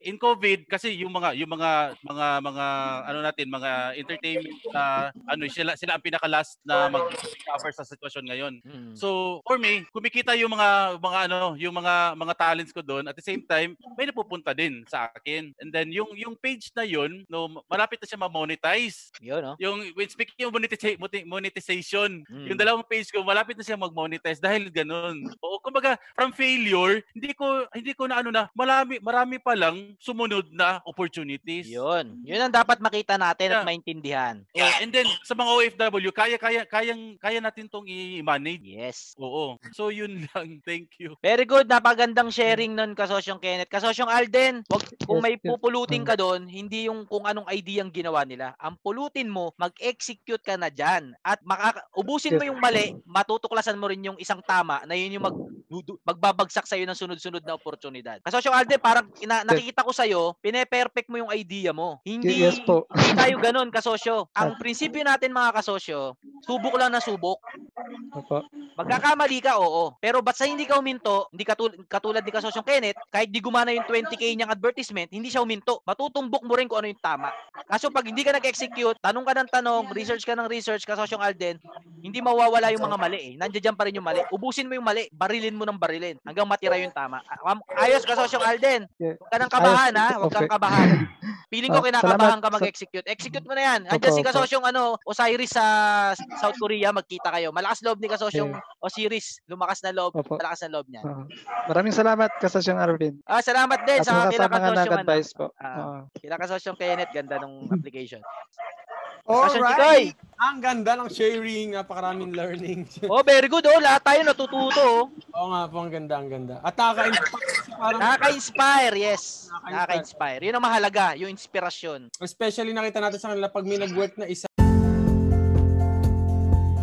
in COVID kasi yung mga yung mga mga mga ano natin, mga entertainment na ano sila sila ang pinaka last na mag-cover sa sitwasyon ngayon. Hmm. So, for me, kumikita yung mga mga ano, yung mga mga talents ko doon at the same time, may napupunta din sa akin. And then yung yung page na yun, no, malapit na siya ma-monetize. Yun, no? Yung when speaking of monetiza- moti- monetization, Mm. yung dalawang page ko malapit na siya mag-monetize dahil ganun. O kumbaga from failure, hindi ko hindi ko na ano na marami marami pa lang sumunod na opportunities. Yun. Yun ang dapat makita natin at Yeah. maintindihan. Oh, and then sa mga OFW, kaya kaya kayang kaya natin tong i-manage. Yes. Oo. So yun [laughs] lang. Thank you. Very good. Napagandang sharing nun, Kasosyong Kenneth. Kasosyong Alden, wag, kung may pupulutin ka doon, hindi yung kung anong idea ang ginawa nila. Ang pulutin mo, mag-execute ka na dyan. At makaka- ubusin mo yung mali, matutuklasan mo rin yung isang tama na yun yung mag, magbabagsak sa'yo ng sunod-sunod na oportunidad. Kasosyong Alden, parang ina- nakikita ko sa'yo, pine-perfect mo yung idea mo. Hindi, Yes po. hindi tayo ganun, kasosyo. Ang prinsipyo natin mga kasosyo, subok lang na subok. Opo. Magkakamali ka, oo. Pero ba't sa hindi ka uminto, hindi katul- katulad ni Kasosyong Kenneth, kahit di gumana yung 20k niyang advertisement, hindi siya uminto. Matutumbok mo rin kung ano yung tama. Kaso pag hindi ka nag-execute, tanong ka ng tanong, research ka ng research, Kasosyong Alden, hindi mawawala yung mga mali eh. Nandiyan pa rin yung mali. Ubusin mo yung mali, barilin mo ng barilin hanggang matira yung tama. Ah, um, Ayos, Kasosyong Alden. Huwag ka nang kabahan ha, huwag kang kabahan. [laughs] Feeling ko Ah, kinakabahan ka mag-execute. Execute mo na yan. Andiyan si. Kasosyong ano, Osiris sa South Korea, magkita kayo. Malakas loob ni Kasosyong Osiris. Lumakas na loob. Opo. Malakas na loob niya. Ah, maraming salamat, Kasasyong Arvin. Ah, salamat din At sa kila Kasosyong ano. nag-advise po. Ah, Oo. kila Kasosyong Kenneth, ganda nung [laughs] application. Kasosyong. Alright! Ang ganda ng sharing, napakaraming learning. [laughs] Oh, very good oh. Lahat tayo natututo oh. Oo nga po, ang ganda, ang ganda. At nakaka-inspire parang... Nakaka-inspire, yes. Nakaka-inspire. Yun ang mahalaga, yung inspirasyon. Especially nakita natin sa kanila pag may nag-work na isa.